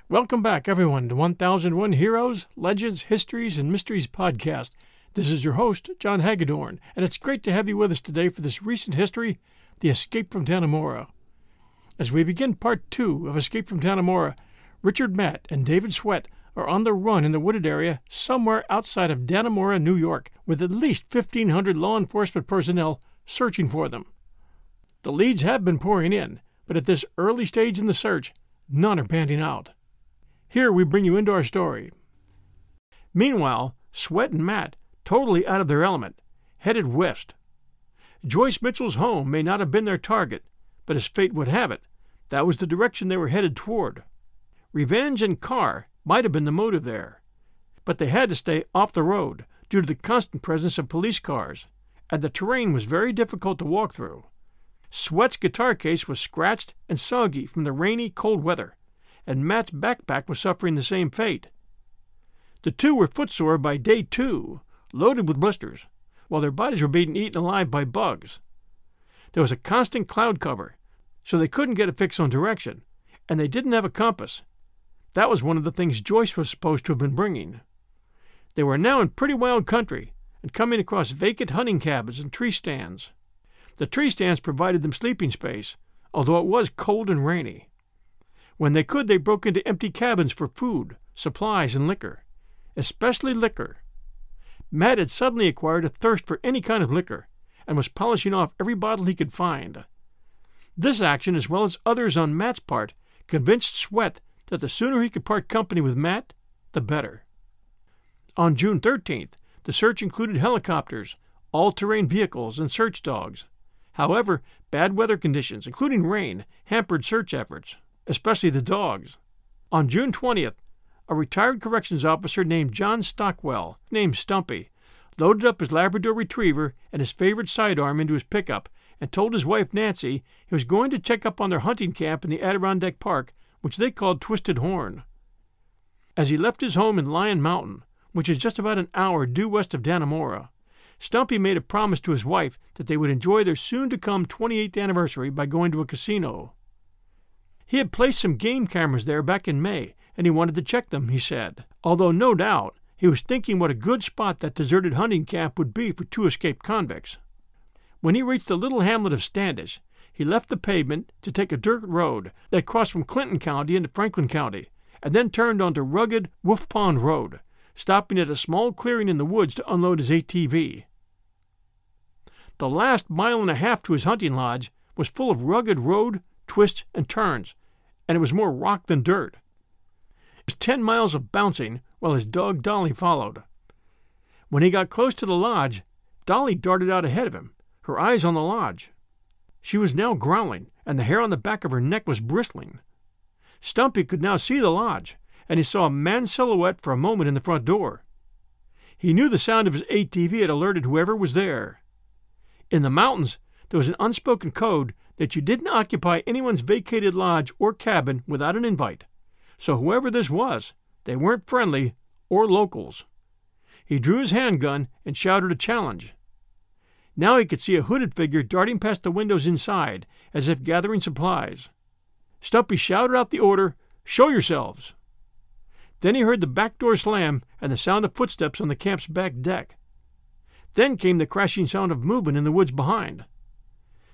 Welcome back, everyone, to 1001 Heroes, Legends, Histories, and Mysteries podcast. This is your host, John Hagedorn, and it's great to have you with us today for this recent history, The Escape from Dannemora. As we begin part two of Escape from Dannemora, Richard Matt and David Sweat are on the run in the wooded area somewhere outside of Dannemora, New York, with at least 1,500 law enforcement personnel searching for them. The leads have been pouring in, but at this early stage in the search, none are panning out. Here we bring you into our story. Meanwhile, Sweat and Matt totally out of their element, headed west. Joyce Mitchell's home may not have been their target, but as fate would have it, that was the direction they were headed toward. Revenge and car might have been the motive there, but they had to stay off the road due to the constant presence of police cars, and the terrain was very difficult to walk through. Sweat's guitar case was scratched and soggy from the rainy, cold weather, and Matt's backpack was suffering the same fate. The two were footsore by day two, loaded with blisters, while their bodies were being eaten alive by bugs. There was a constant cloud cover, so they couldn't get a fix on direction, and they didn't have a compass. That was one of the things Joyce was supposed to have been bringing. They were now in pretty wild country and coming across vacant hunting cabins and tree stands. The tree stands provided them sleeping space, although it was cold and rainy. When they could, they broke into empty cabins for food, supplies, and liquor, especially liquor. Matt had suddenly acquired a thirst for any kind of liquor, and was polishing off every bottle he could find. This action, as well as others on Matt's part, convinced Sweat that the sooner he could part company with Matt, the better. On June 13th, the search included helicopters, all terrain vehicles, and search dogs. However, bad weather conditions, including rain, hampered search efforts, especially the dogs. On June 20th, a retired corrections officer named John Stockwell, named Stumpy, loaded up his Labrador retriever and his favorite sidearm into his pickup and told his wife Nancy he was going to check up on their hunting camp in the Adirondack Park, which they called Twisted Horn. As he left his home in Lyon Mountain, which is just about an hour due west of Dannemora, Stumpy made a promise to his wife that they would enjoy their soon to come 28th anniversary by going to a casino. He had placed some game cameras there back in May and he wanted to check them, he said, although no doubt he was thinking what a good spot that deserted hunting camp would be for two escaped convicts. When he reached the little hamlet of Standish, he left the pavement to take a dirt road that crossed from Clinton County into Franklin County, and then turned onto rugged Wolf Pond Road, stopping at a small clearing in the woods to unload his ATV. The last mile and a half to his hunting lodge was full of rugged road, twists, and turns, and it was more rock than dirt was ten miles of bouncing while his dog Dolly followed. When he got close to the lodge, Dolly darted out ahead of him, her eyes on the lodge. She was now growling, and the hair on the back of her neck was bristling. Stumpy could now see the lodge, and he saw a man's silhouette for a moment in the front door. He knew the sound of his ATV had alerted whoever was there. In the mountains, there was an unspoken code that you didn't occupy anyone's vacated lodge or cabin without an invite. So whoever this was, they weren't friendly or locals. He drew his handgun and shouted a challenge. Now he could see a hooded figure darting past the windows inside, as if gathering supplies. Stumpy shouted out the order, Show yourselves! Then he heard the back door slam and the sound of footsteps on the camp's back deck. Then came the crashing sound of movement in the woods behind.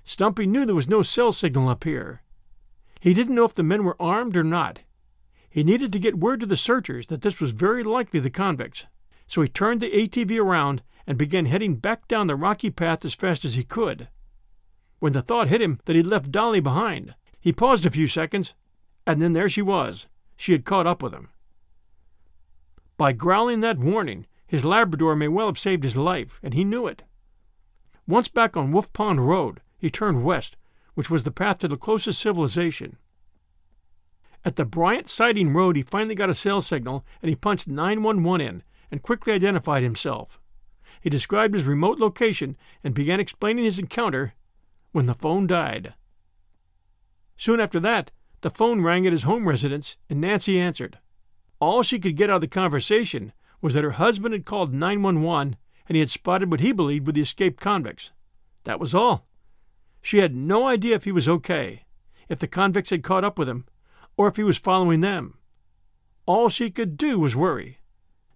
Stumpy knew there was no cell signal up here. He didn't know if the men were armed or not. He needed to get word to the searchers that this was very likely the convicts, so he turned the ATV around and began heading back down the rocky path as fast as he could. When the thought hit him that he'd left Dolly behind, he paused a few seconds, and then there she was. She had caught up with him. By growling that warning, his Labrador may well have saved his life, and he knew it. Once back on Wolf Pond Road, he turned west, which was the path to the closest civilization. At the Bryant Siding Road, he finally got a cell signal and he punched 911 in and quickly identified himself. He described his remote location and began explaining his encounter when the phone died. Soon after that, the phone rang at his home residence and Nancy answered. All she could get out of the conversation was that her husband had called 911 and he had spotted what he believed were the escaped convicts. That was all. She had no idea if he was okay, if the convicts had caught up with him, or if he was following them. All she could do was worry.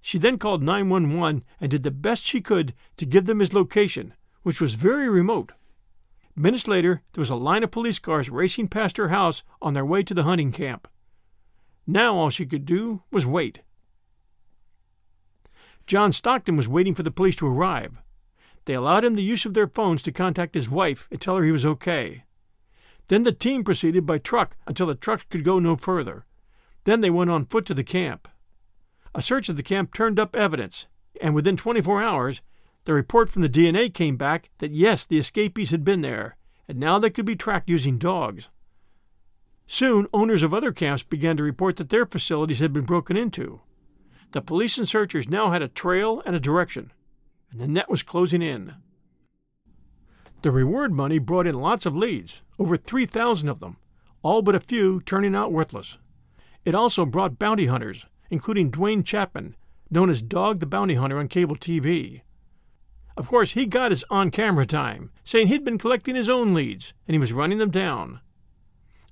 She then called 911 and did the best she could to give them his location, which was very remote. Minutes later, there was a line of police cars racing past her house on their way to the hunting camp. Now all she could do was wait. John Stockton was waiting for the police to arrive. They allowed him the use of their phones to contact his wife and tell her he was okay. Then the team proceeded by truck until the trucks could go no further. Then they went on foot to the camp. A search of the camp turned up evidence, and within 24 hours, the report from the DNA came back that yes, the escapees had been there, and now they could be tracked using dogs. Soon, owners of other camps began to report that their facilities had been broken into. The police and searchers now had a trail and a direction, and the net was closing in. The reward money brought in lots of leads, over 3,000 of them, all but a few turning out worthless. It also brought bounty hunters, including Duane Chapman, known as Dog the Bounty Hunter on cable TV. Of course, he got his on camera time, saying he'd been collecting his own leads and he was running them down.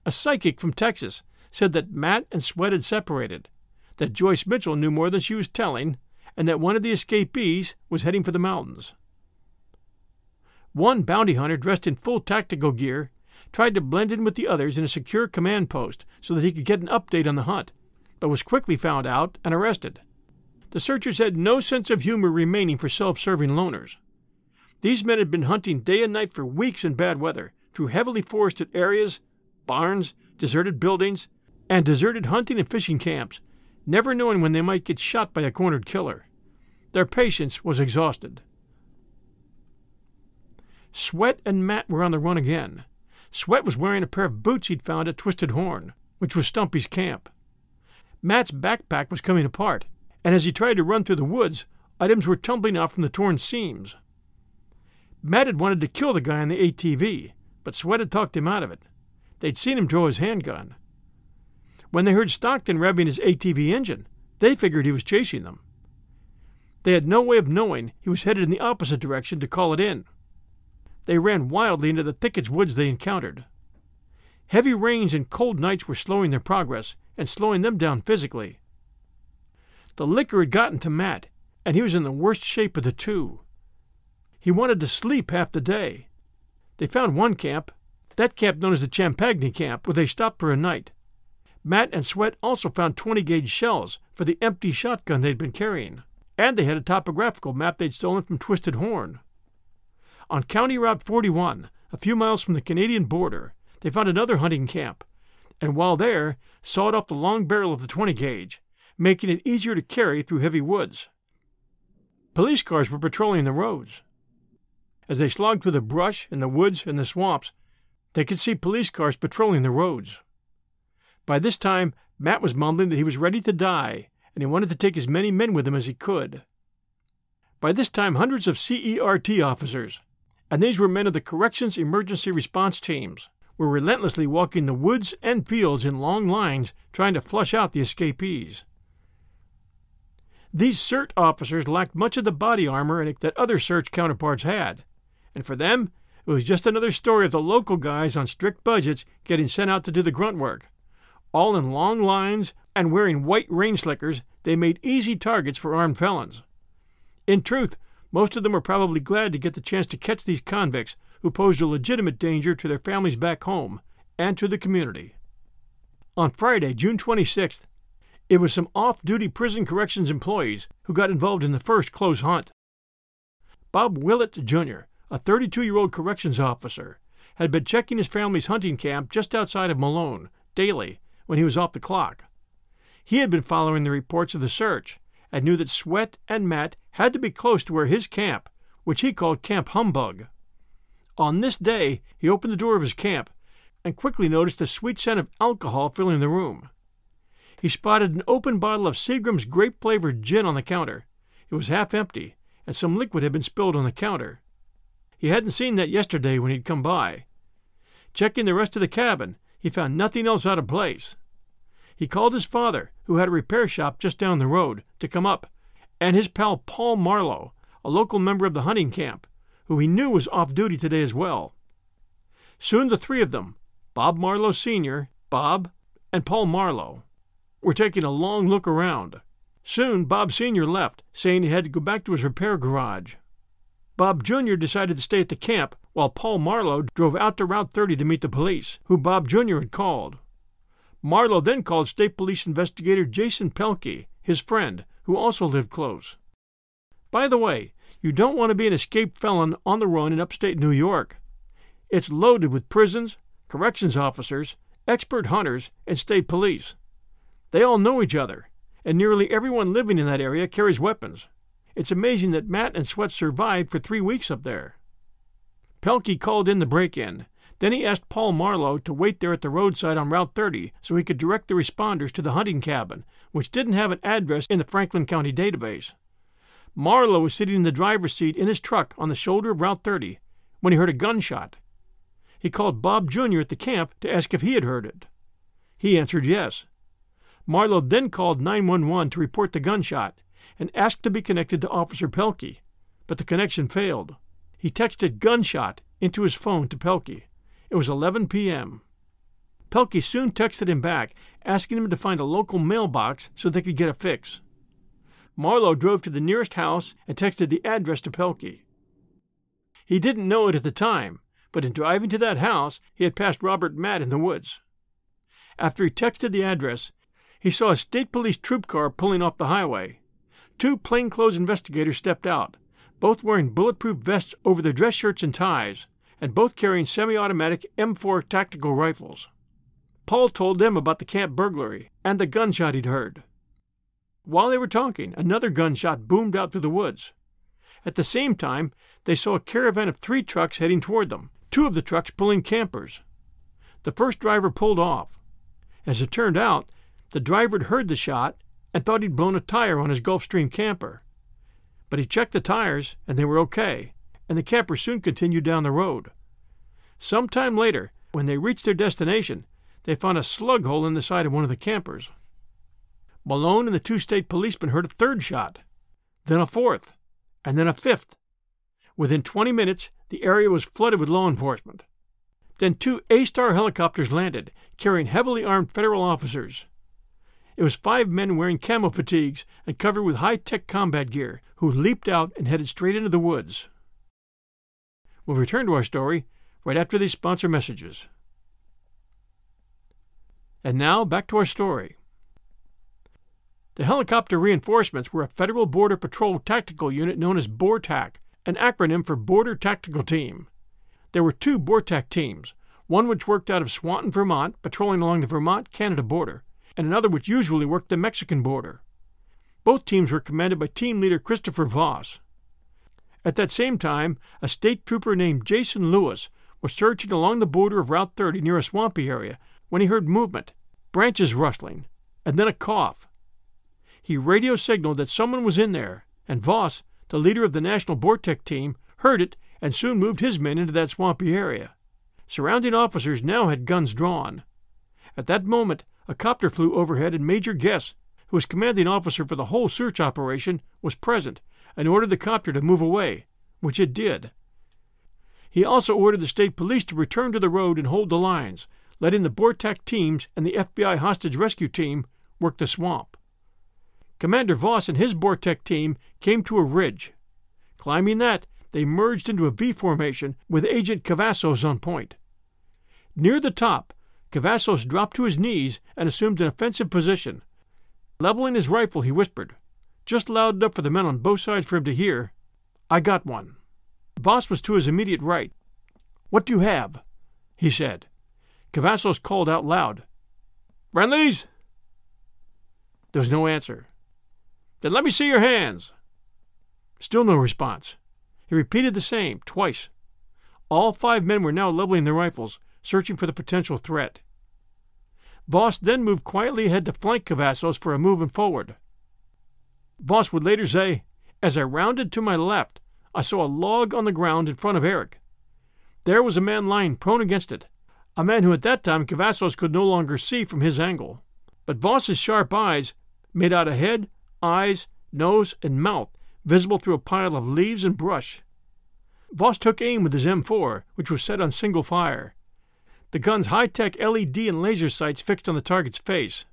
A psychic from Texas said that Matt and Sweat had separated that Joyce Mitchell knew more than she was telling, and that one of the escapees was heading for the mountains. One bounty hunter dressed in full tactical gear tried to blend in with the others in a secure command post so that he could get an update on the hunt, but was quickly found out and arrested. The searchers had no sense of humor remaining for self serving loners. These men had been hunting day and night for weeks in bad weather, through heavily forested areas, barns, deserted buildings, and deserted hunting and fishing camps never knowing when they might get shot by a cornered killer. Their patience was exhausted. Sweat and Matt were on the run again. Sweat was wearing a pair of boots he'd found at Twisted Horn, which was Stumpy's camp. Matt's backpack was coming apart, and as he tried to run through the woods, items were tumbling out from the torn seams. Matt had wanted to kill the guy on the ATV, but Sweat had talked him out of it. They'd seen him draw his handgun. When they heard Stockton revving his ATV engine, they figured he was chasing them. They had no way of knowing he was headed in the opposite direction to call it in. They ran wildly into the thickets woods they encountered. Heavy rains and cold nights were slowing their progress and slowing them down physically. The liquor had gotten to Matt, and he was in the worst shape of the two. He wanted to sleep half the day. They found one camp, that camp known as the Champagny Camp, where they stopped for a night. Matt and Sweat also found 20 gauge shells for the empty shotgun they'd been carrying, and they had a topographical map they'd stolen from Twisted Horn. On County Route 41, a few miles from the Canadian border, they found another hunting camp, and while there, sawed off the long barrel of the 20 gauge, making it easier to carry through heavy woods. Police cars were patrolling the roads. As they slogged through the brush and the woods and the swamps, they could see police cars patrolling the roads. By this time, Matt was mumbling that he was ready to die, and he wanted to take as many men with him as he could. By this time, hundreds of CERT officers, and these were men of the Corrections Emergency Response Teams, were relentlessly walking the woods and fields in long lines trying to flush out the escapees. These CERT officers lacked much of the body armor that other search counterparts had, and for them, it was just another story of the local guys on strict budgets getting sent out to do the grunt work. All in long lines and wearing white rain slickers, they made easy targets for armed felons. In truth, most of them were probably glad to get the chance to catch these convicts who posed a legitimate danger to their families back home and to the community. On Friday, June 26th, it was some off duty prison corrections employees who got involved in the first close hunt. Bob Willett, Jr., a 32 year old corrections officer, had been checking his family's hunting camp just outside of Malone daily when he was off the clock. He had been following the reports of the search, and knew that Sweat and Matt had to be close to where his camp, which he called Camp Humbug. On this day, he opened the door of his camp and quickly noticed the sweet scent of alcohol filling the room. He spotted an open bottle of Seagram's grape flavored gin on the counter. It was half empty, and some liquid had been spilled on the counter. He hadn't seen that yesterday when he'd come by. Checking the rest of the cabin, he found nothing else out of place. He called his father, who had a repair shop just down the road, to come up, and his pal Paul Marlowe, a local member of the hunting camp, who he knew was off duty today as well. Soon the three of them, Bob Marlowe Sr., Bob, and Paul Marlowe, were taking a long look around. Soon Bob Sr. left, saying he had to go back to his repair garage. Bob Jr. decided to stay at the camp while Paul Marlowe drove out to Route 30 to meet the police, who Bob Jr. had called. Marlowe then called State Police investigator Jason Pelkey, his friend, who also lived close. By the way, you don't want to be an escaped felon on the run in upstate New York. It's loaded with prisons, corrections officers, expert hunters, and state police. They all know each other, and nearly everyone living in that area carries weapons. It's amazing that Matt and Sweat survived for three weeks up there. Pelkey called in the break in. Then he asked Paul Marlowe to wait there at the roadside on Route 30 so he could direct the responders to the hunting cabin, which didn't have an address in the Franklin County database. Marlowe was sitting in the driver's seat in his truck on the shoulder of Route 30 when he heard a gunshot. He called Bob Jr. at the camp to ask if he had heard it. He answered yes. Marlowe then called 911 to report the gunshot and asked to be connected to Officer Pelkey, but the connection failed. He texted gunshot into his phone to Pelkey. It was 11 p.m. Pelkey soon texted him back, asking him to find a local mailbox so they could get a fix. Marlowe drove to the nearest house and texted the address to Pelkey. He didn't know it at the time, but in driving to that house, he had passed Robert Matt in the woods. After he texted the address, he saw a state police troop car pulling off the highway. Two plainclothes investigators stepped out, both wearing bulletproof vests over their dress shirts and ties, and both carrying semi automatic M4 tactical rifles. Paul told them about the camp burglary and the gunshot he'd heard. While they were talking, another gunshot boomed out through the woods. At the same time, they saw a caravan of three trucks heading toward them, two of the trucks pulling campers. The first driver pulled off. As it turned out, the driver had heard the shot and thought he'd blown a tire on his Gulfstream camper. But he checked the tires, and they were okay, and the camper soon continued down the road. Some time later, when they reached their destination, they found a slug hole in the side of one of the campers. Malone and the two state policemen heard a third shot, then a fourth, and then a fifth. Within 20 minutes, the area was flooded with law enforcement. Then two A Star helicopters landed, carrying heavily armed federal officers. It was five men wearing camo fatigues and covered with high tech combat gear who leaped out and headed straight into the woods. We'll return to our story right after these sponsor messages. And now back to our story. The helicopter reinforcements were a Federal Border Patrol tactical unit known as BORTAC, an acronym for Border Tactical Team. There were two BORTAC teams, one which worked out of Swanton, Vermont, patrolling along the Vermont Canada border, and another which usually worked the Mexican border. Both teams were commanded by team leader Christopher Voss. At that same time, a state trooper named Jason Lewis was searching along the border of Route 30 near a swampy area when he heard movement, branches rustling, and then a cough. He radio signaled that someone was in there, and Voss, the leader of the National BORTAC team, heard it and soon moved his men into that swampy area. Surrounding officers now had guns drawn. At that moment, a copter flew overhead, and Major Guess, who was commanding officer for the whole search operation, was present and ordered the copter to move away, which it did. He also ordered the state police to return to the road and hold the lines, letting the BORTAC teams and the FBI hostage rescue team work the swamp. Commander Voss and his BORTAC team came to a ridge. Climbing that, they merged into a V formation with Agent Cavazos on point. Near the top, Cavazos dropped to his knees and assumed an offensive position. Leveling his rifle, he whispered, just loud enough for the men on both sides for him to hear, I got one. Voss was to his immediate right. What do you have? he said. Cavazos called out loud, Friendlies? There was no answer. Then let me see your hands. Still no response. He repeated the same, twice. All five men were now leveling their rifles, searching for the potential threat. Voss then moved quietly ahead to flank Cavazos for a movement forward. Voss would later say, As I rounded to my left, I saw a log on the ground in front of Eric. There was a man lying prone against it, a man who at that time Cavazos could no longer see from his angle. But Voss's sharp eyes made out a head, eyes, nose, and mouth visible through a pile of leaves and brush. Voss took aim with his M4, which was set on single fire. The gun's high tech LED and laser sights fixed on the target's face.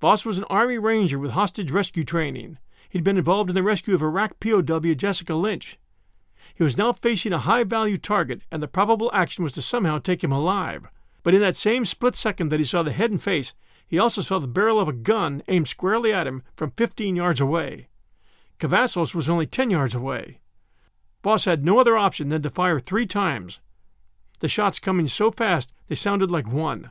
Voss was an Army Ranger with hostage rescue training. He'd been involved in the rescue of Iraq POW Jessica Lynch. He was now facing a high value target, and the probable action was to somehow take him alive. But in that same split second that he saw the head and face, he also saw the barrel of a gun aimed squarely at him from 15 yards away. Cavazos was only 10 yards away. Voss had no other option than to fire three times, the shots coming so fast they sounded like one.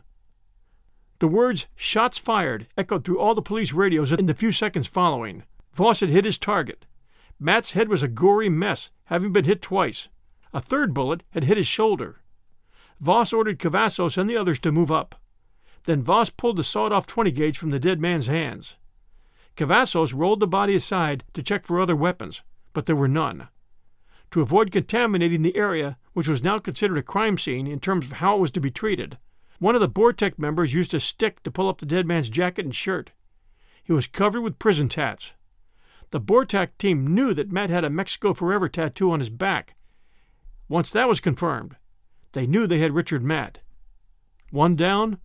The words shots fired echoed through all the police radios in the few seconds following. Voss had hit his target. Matt's head was a gory mess, having been hit twice. A third bullet had hit his shoulder. Voss ordered Cavazos and the others to move up. Then Voss pulled the sawed off 20 gauge from the dead man's hands. Cavazos rolled the body aside to check for other weapons, but there were none. To avoid contaminating the area, which was now considered a crime scene in terms of how it was to be treated, one of the BORTAC members used a stick to pull up the dead man's jacket and shirt. He was covered with prison tats. The BORTAC team knew that Matt had a Mexico Forever tattoo on his back. Once that was confirmed, they knew they had Richard Matt. One down,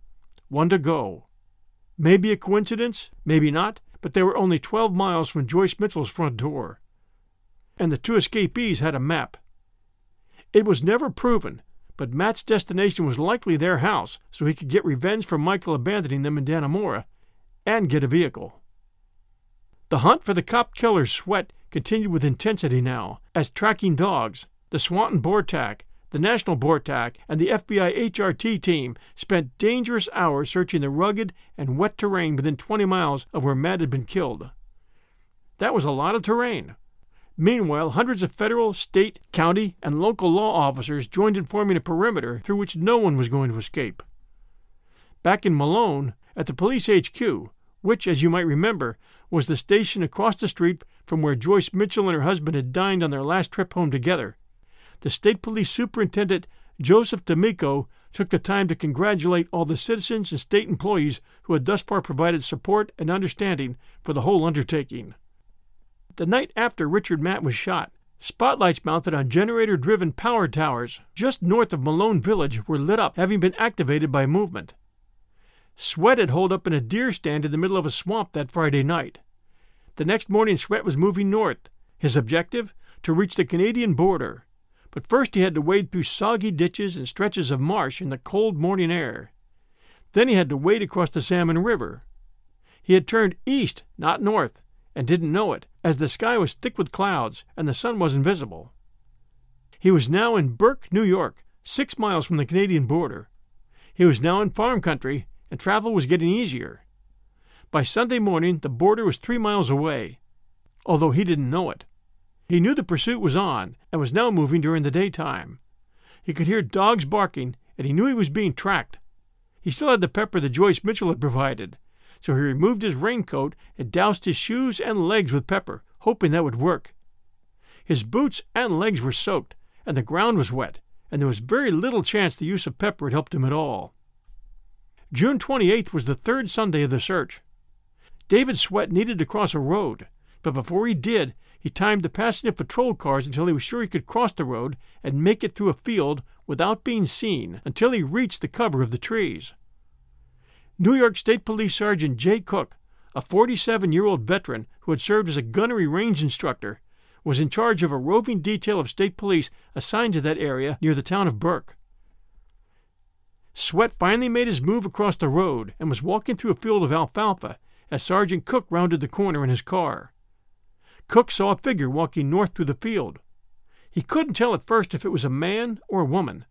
one to go. Maybe a coincidence, maybe not, but they were only 12 miles from Joyce Mitchell's front door. And the two escapees had a map. It was never proven, but Matt's destination was likely their house, so he could get revenge for Mitchell abandoning them in Dannemora and get a vehicle. The hunt for the cop killer's sweat continued with intensity now, as tracking dogs, the Swanton BORTAC, the National BORTAC, and the FBI HRT team spent dangerous hours searching the rugged and wet terrain within 20 miles of where Matt had been killed. That was a lot of terrain. Meanwhile, hundreds of federal, state, county, and local law officers joined in forming a perimeter through which no one was going to escape. Back in Malone, at the police HQ, which, as you might remember, was the station across the street from where Joyce Mitchell and her husband had dined on their last trip home together, the state police superintendent Joseph D'Amico took the time to congratulate all the citizens and state employees who had thus far provided support and understanding for the whole undertaking. The night after Richard Matt was shot, spotlights mounted on generator driven power towers just north of Malone Village were lit up, having been activated by movement. Sweat had holed up in a deer stand in the middle of a swamp that Friday night. The next morning, Sweat was moving north. His objective? To reach the Canadian border. But first he had to wade through soggy ditches and stretches of marsh in the cold morning air. Then he had to wade across the Salmon River. He had turned east, not north, and didn't know it, as the sky was thick with clouds and the sun was invisible. He was now in Burke, New York, six miles from the Canadian border. He was now in farm country, and travel was getting easier. By Sunday morning, the border was three miles away, although he didn't know it. He knew the pursuit was on and was now moving during the daytime. He could hear dogs barking, and he knew he was being tracked. He still had the pepper that Joyce Mitchell had provided, so he removed his raincoat and doused his shoes and legs with pepper, hoping that would work. His boots and legs were soaked, and the ground was wet, and there was very little chance the use of pepper had helped him at all. June 28th was the third Sunday of the search. David Sweat needed to cross a road, but before he did, he timed the passing of patrol cars until he was sure he could cross the road and make it through a field without being seen until he reached the cover of the trees. New York State Police Sergeant Jay Cook, a 47 year old veteran who had served as a gunnery range instructor, was in charge of a roving detail of state police assigned to that area near the town of Burke. Sweat finally made his move across the road and was walking through a field of alfalfa as Sergeant Cook rounded the corner in his car. Cook saw a figure walking north through the field. He couldn't tell at first if it was a man or a woman.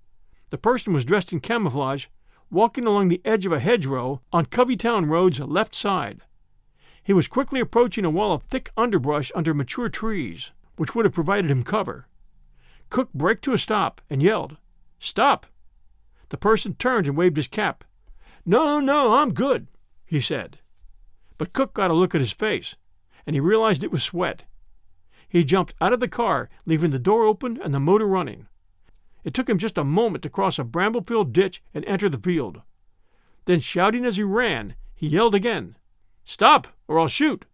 The person was dressed in camouflage walking along the edge of a hedgerow on Coveytown Road's left side. He was quickly approaching a wall of thick underbrush under mature trees, which would have provided him cover. Cook braked to a stop and yelled, Stop! The person turned and waved his cap. No, no, I'm good, he said. But Cook got a look at his face, and he realized it was sweat. He jumped out of the car, leaving the door open and the motor running. It took him just a moment to cross a bramble filled ditch and enter the field. Then, shouting as he ran, he yelled again, Stop, or I'll shoot!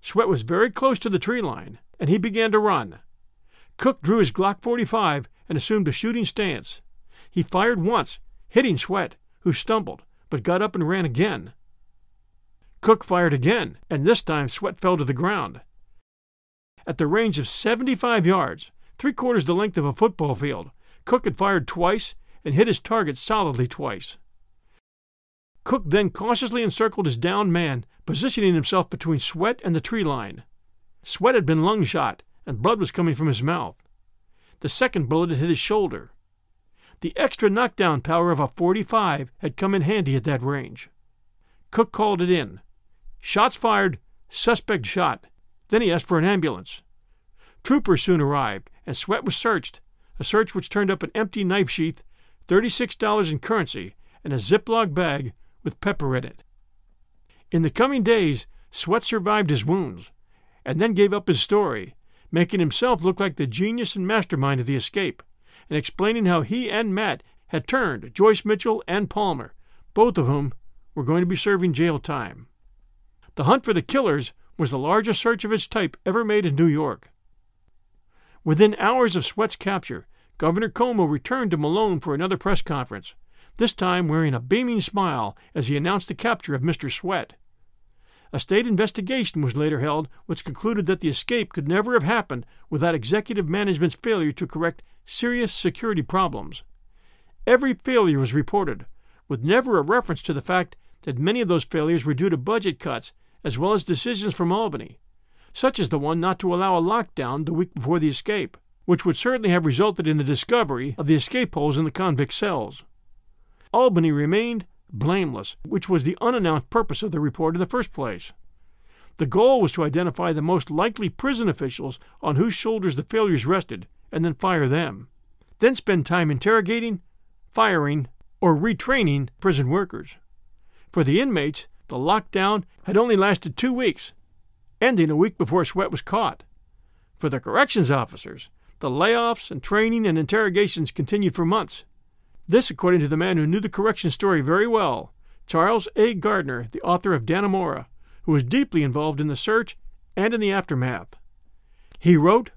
Sweat was very close to the tree line, and he began to run. Cook drew his Glock 45 and assumed a shooting stance. He fired once, hitting Sweat, who stumbled, but got up and ran again. Cook fired again, and this time Sweat fell to the ground. At the range of 75 yards, three quarters the length of a football field, Cook had fired twice and hit his target solidly twice. Cook then cautiously encircled his downed man, positioning himself between Sweat and the tree line. Sweat had been lung shot, and blood was coming from his mouth. The second bullet had hit his shoulder. The extra knockdown power of a 45 had come in handy at that range. Cook called it in. Shots fired, suspect shot. Then he asked for an ambulance. Troopers soon arrived, and Sweat was searched, a search which turned up an empty knife sheath, $36 in currency, and a Ziploc bag with pepper in it. In the coming days, Sweat survived his wounds, and then gave up his story, making himself look like the genius and mastermind of the escape, and explaining how he and Matt had turned Joyce Mitchell and Palmer, both of whom were going to be serving jail time. The hunt for the killers was the largest search of its type ever made in New York. Within hours of Sweat's capture, Governor Cuomo returned to Malone for another press conference, this time wearing a beaming smile as he announced the capture of Mr. Sweat. A state investigation was later held which concluded that the escape could never have happened without executive management's failure to correct serious security problems. Every failure was reported, with never a reference to the fact that many of those failures were due to budget cuts as well as decisions from Albany, such as the one not to allow a lockdown the week before the escape, which would certainly have resulted in the discovery of the escape holes in the convict cells. Albany remained blameless, which was the unannounced purpose of the report in the first place. The goal was to identify the most likely prison officials on whose shoulders the failures rested and then fire them. Then spend time interrogating, firing, or retraining prison workers. For the inmates, the lockdown had only lasted two weeks, ending a week before Sweat was caught. For the corrections officers, the layoffs and training and interrogations continued for months. This, according to the man who knew the correction story very well, Charles A. Gardner, the author of Dannemora, who was deeply involved in the search and in the aftermath. He wrote,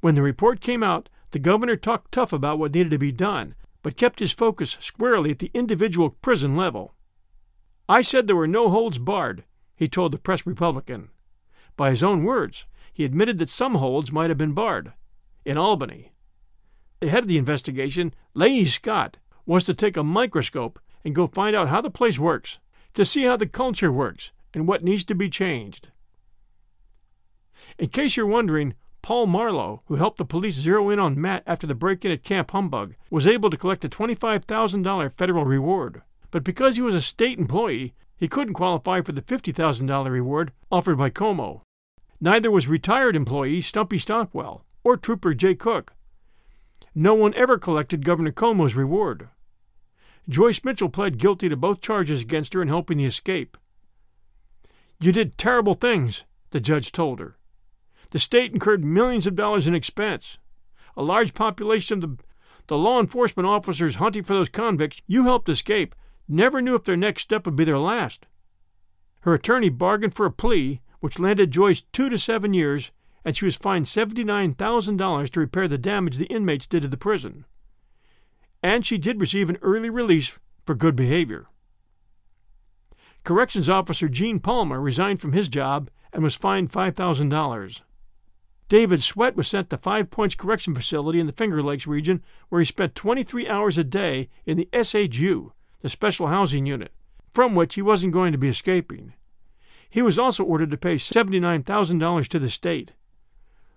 When the report came out, the governor talked tough about what needed to be done, but kept his focus squarely at the individual prison level. I said there were no holds barred, he told the Press Republican. By his own words, he admitted that some holds might have been barred. In Albany. The head of the investigation, Leahy Scott, was to take a microscope and go find out how the place works, to see how the culture works and what needs to be changed. In case you're wondering, Paul Marlowe, who helped the police zero in on Matt after the break in at Camp Humbug, was able to collect a $25,000 federal reward. But because he was a state employee, he couldn't qualify for the $50,000 reward offered by Cuomo. Neither was retired employee Stumpy Stockwell or Trooper Jay Cook. No one ever collected Governor Cuomo's reward. Joyce Mitchell pled guilty to both charges against her in helping the escape. You did terrible things, the judge told her. The state incurred millions of dollars in expense. A large population of the, the law enforcement officers hunting for those convicts you helped escape never knew if their next step would be their last. Her attorney bargained for a plea which landed Joyce two to seven years, and she was fined $79,000 to repair the damage the inmates did to the prison and she did receive an early release for good behavior. Corrections Officer Gene Palmer resigned from his job and was fined $5,000. David Sweat was sent to Five Points Correction Facility in the Finger Lakes region, where he spent 23 hours a day in the SHU, the Special Housing Unit, from which he wasn't going to be escaping. He was also ordered to pay $79,000 to the state.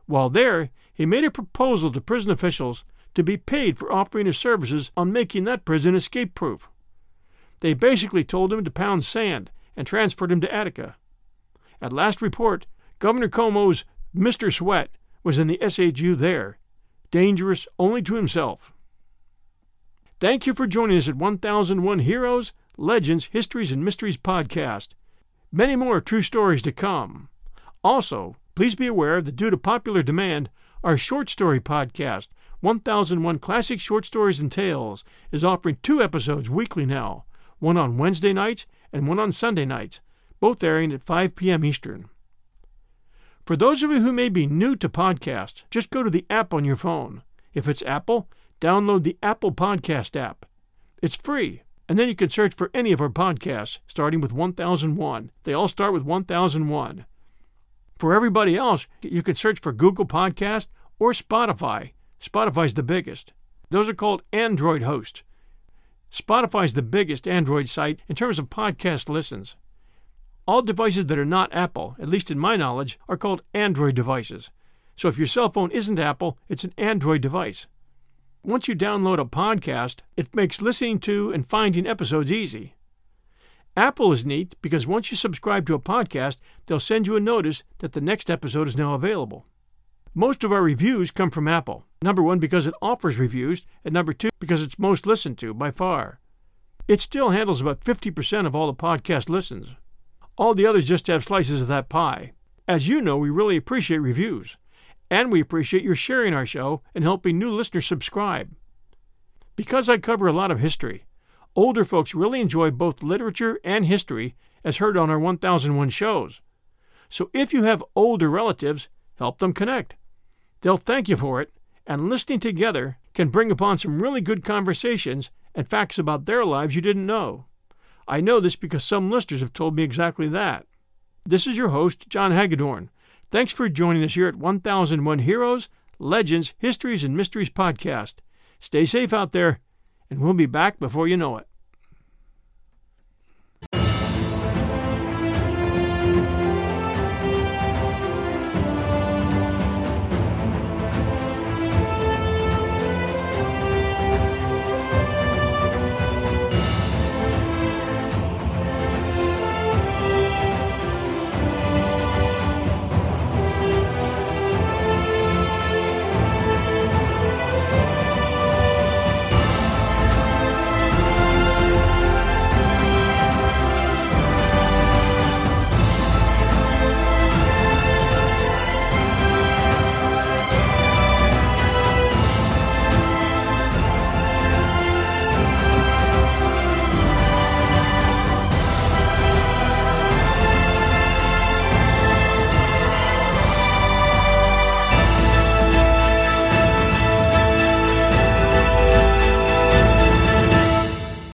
While there, he made a proposal to prison officials to be paid for offering his services on making that prison escape proof. They basically told him to pound sand and transferred him to Attica. At last report, Governor Cuomo's Mr. Sweat was in the SHU there, dangerous only to himself. Thank you for joining us at 1001 Heroes, Legends, Histories, and Mysteries podcast. Many more true stories to come. Also, please be aware that due to popular demand, our short story podcast, 1001 Classic Short Stories and Tales, is offering two episodes weekly now, one on Wednesday nights and one on Sunday nights, both airing at 5 p.m. Eastern. For those of you who may be new to podcasts, just go to the app on your phone. If it's Apple, download the Apple Podcast app. It's free, and then you can search for any of our podcasts, starting with 1001. They all start with 1001. For everybody else, you can search for Google Podcast or Spotify. Spotify's the biggest. Those are called Android hosts. Spotify's the biggest Android site in terms of podcast listens. All devices that are not Apple, at least in my knowledge, are called Android devices. So if your cell phone isn't Apple, it's an Android device. Once you download a podcast, it makes listening to and finding episodes easy. Apple is neat because once you subscribe to a podcast, they'll send you a notice that the next episode is now available. Most of our reviews come from Apple. Number one, because it offers reviews, and number two, because it's most listened to by far. It still handles about 50% of all the podcast listens. All the others just have slices of that pie. As you know, we really appreciate reviews, and we appreciate your sharing our show and helping new listeners subscribe. Because I cover a lot of history, older folks really enjoy both literature and history as heard on our 1001 shows. So if you have older relatives, help them connect. They'll thank you for it, and listening together can bring upon some really good conversations and facts about their lives you didn't know. I know this because some listeners have told me exactly that. This is your host, John Hagedorn. Thanks for joining us here at 1001 Heroes, Legends, Histories, and Mysteries podcast. Stay safe out there, and we'll be back before you know it.